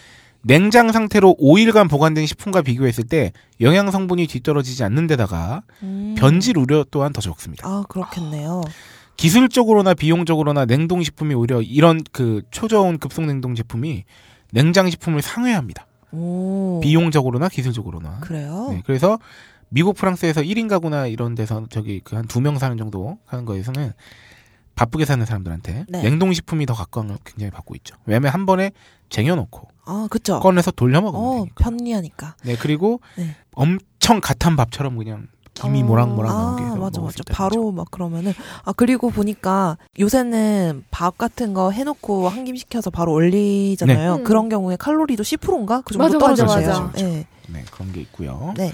냉장 상태로 5일간 보관된 식품과 비교했을 때 영양 성분이 뒤떨어지지 않는 데다가 음. 변질 우려 또한 더 적습니다. 아, 그렇겠네요. 기술적으로나 비용적으로나 냉동식품이 오히려 이런 그 초저온 급속 냉동 제품이 냉장식품을 상회합니다. 오. 비용적으로나 기술적으로나. 그래요? 네, 그래서 미국, 프랑스에서 1인 가구나 이런 데서 저기 그 한 두 명 사는 정도 하는 거에서는 바쁘게 사는 사람들한테 네. 냉동식품이 더 각광을 굉장히 받고 있죠. 왜냐하면 한 번에 쟁여놓고 아, 그쵸. 꺼내서 돌려 먹으면 어. 편리하니까. 네, 그리고 네. 엄청 갓한 밥처럼 그냥 김이 어, 모락모락 아, 나오게 맞아, 맞아. 있다는 바로. 막 그러면은 아 그리고 보니까 요새는 밥 같은 거 해놓고 한 김 시켜서 바로 올리잖아요. 네. 그런 경우에 칼로리도 10%인가 그 정도 떨어져요. 네. 네, 그런 게 있고요. 네.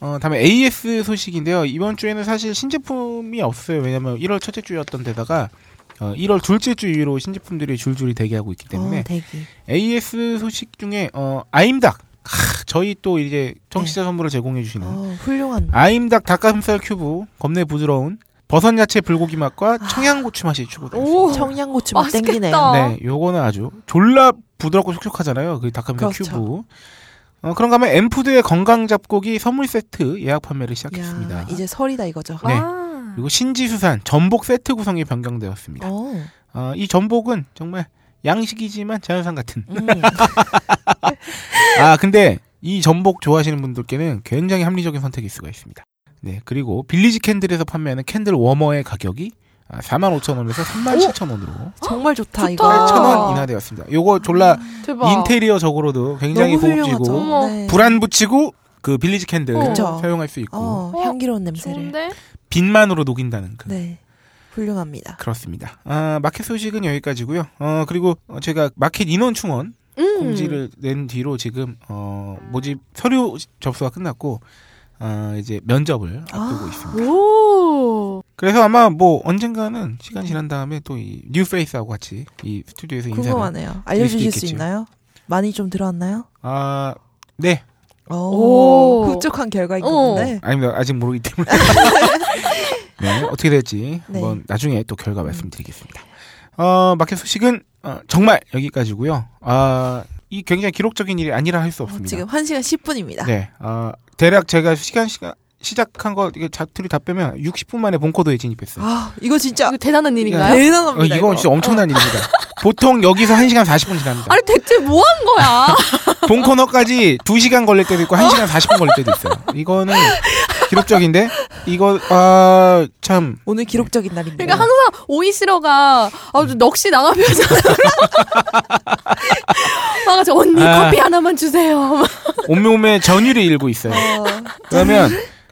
어, 다음에 AS 소식인데요. 이번 주에는 사실 신제품이 없어요. 왜냐면 1월 첫째 주였던 데다가 어, 1월 둘째 주로 신제품들이 줄줄이 대기하고 있기 때문에 어, 대기. AS 소식 중에 어, 아임닭 하, 저희 또 이제 정치자 선물을 제공해 주시는 어, 훌륭한. 아임닭 닭가슴살 큐브 겁내 부드러운 버섯 야채 불고기 맛과 청양고추 맛이. 오. 청양고추 맛. 땡기네요. 네, 요거는 아주 졸라 부드럽고 촉촉하잖아요. 그 닭가슴살 그렇죠. 큐브. 어, 그런가 하면 엠푸드의 건강 잡곡이 선물 세트 예약 판매를 시작했습니다. 야, 이제 설이다 이거죠. 네. 아. 그리고 신지수산 전복 세트 구성이 변경되었습니다. 어. 어, 이 전복은 정말 양식이지만 자연산 같은. 음. 아 근데 이 전복 좋아하시는 분들께는 굉장히 합리적인 선택일 수가 있습니다. 네 그리고 빌리지 캔들에서 판매하는 candle warmer의 가격이 45,000원에서 37,000원으로 정말 좋다, 좋다. 이거. 8,000원 인하되었습니다. 요거 졸라 대박. 인테리어적으로도 굉장히 너무. 고급지고 어머. 네. 불 안 붙이고 그 빌리지 캔들 그쵸. 사용할 수 있고 어, 어, 향기로운 냄새를. 좋은데? 빛만으로 녹인다는 그 네. 훌륭합니다. 그렇습니다. 아, 마켓 소식은 여기까지고요. 어, 그리고 어, 제가 마켓 인원 충원 음. 공지를 낸 뒤로 지금 어, 모집 서류 접수가 끝났고 어, 이제 면접을 앞두고 아. 있습니다. 오. 그래서 아마 뭐 언젠가는 시간 지난 다음에 또 이 뉴페이스하고 같이 이 스튜디오에서 인사를 궁금하네요. 알려주실 수 있겠죠. 있나요? 많이 좀 들어왔나요? 아, 네. 오, 오. 흡족한 결과인 어. 건데. 아닙니다. 아직 모르기 때문에. 네, 어떻게 될지 네. 한번 나중에 또 결과 말씀드리겠습니다. 어, 마켓 소식은 어, 정말 여기까지고요. 아, 이 굉장히 기록적인 일이 아니라 할 수 없습니다. 지금 1시간 10분입니다. 네. 아, 대략 제가 시간 시간 시작한 거 이게 자투리 다 빼면 60분 만에 본코드에 진입했어요. 아, 이거 진짜 이거 대단한 일인가요? 어, 대단합니다. 이건 진짜 엄청난 일입니다. 보통 여기서 1시간 40분 지납니다. 아니 대체 뭐 한 거야? 본 코너까지 2시간 걸릴 때도 있고 1시간 40분 걸릴 때도 있어요. 이거는 기록적인데 이거 아, 참 오늘 기록적인 날입니다. 그러니까 항상 오이시러가 아주 넋이 나가면서 막아서 언니 아. 커피 하나만 주세요. 온몸에 전율이 일고 있어요. 어, 그러면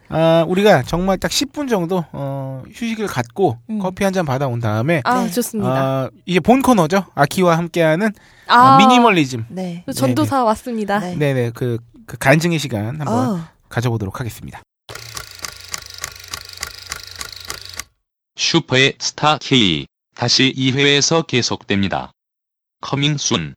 아, 우리가 정말 딱 10분 정도 어, 휴식을 갖고 음. 커피 한 잔 받아온 다음에 아 네. 좋습니다. 아, 이제 본 코너죠. 아키와 함께하는 아, 어, 미니멀리즘. 네. 전도사 왔습니다. 네. 네네 그, 그 간증의 시간 한번 어, 가져보도록 하겠습니다. 슈퍼의 스타 K 다시 2회에서 계속됩니다. 커밍 순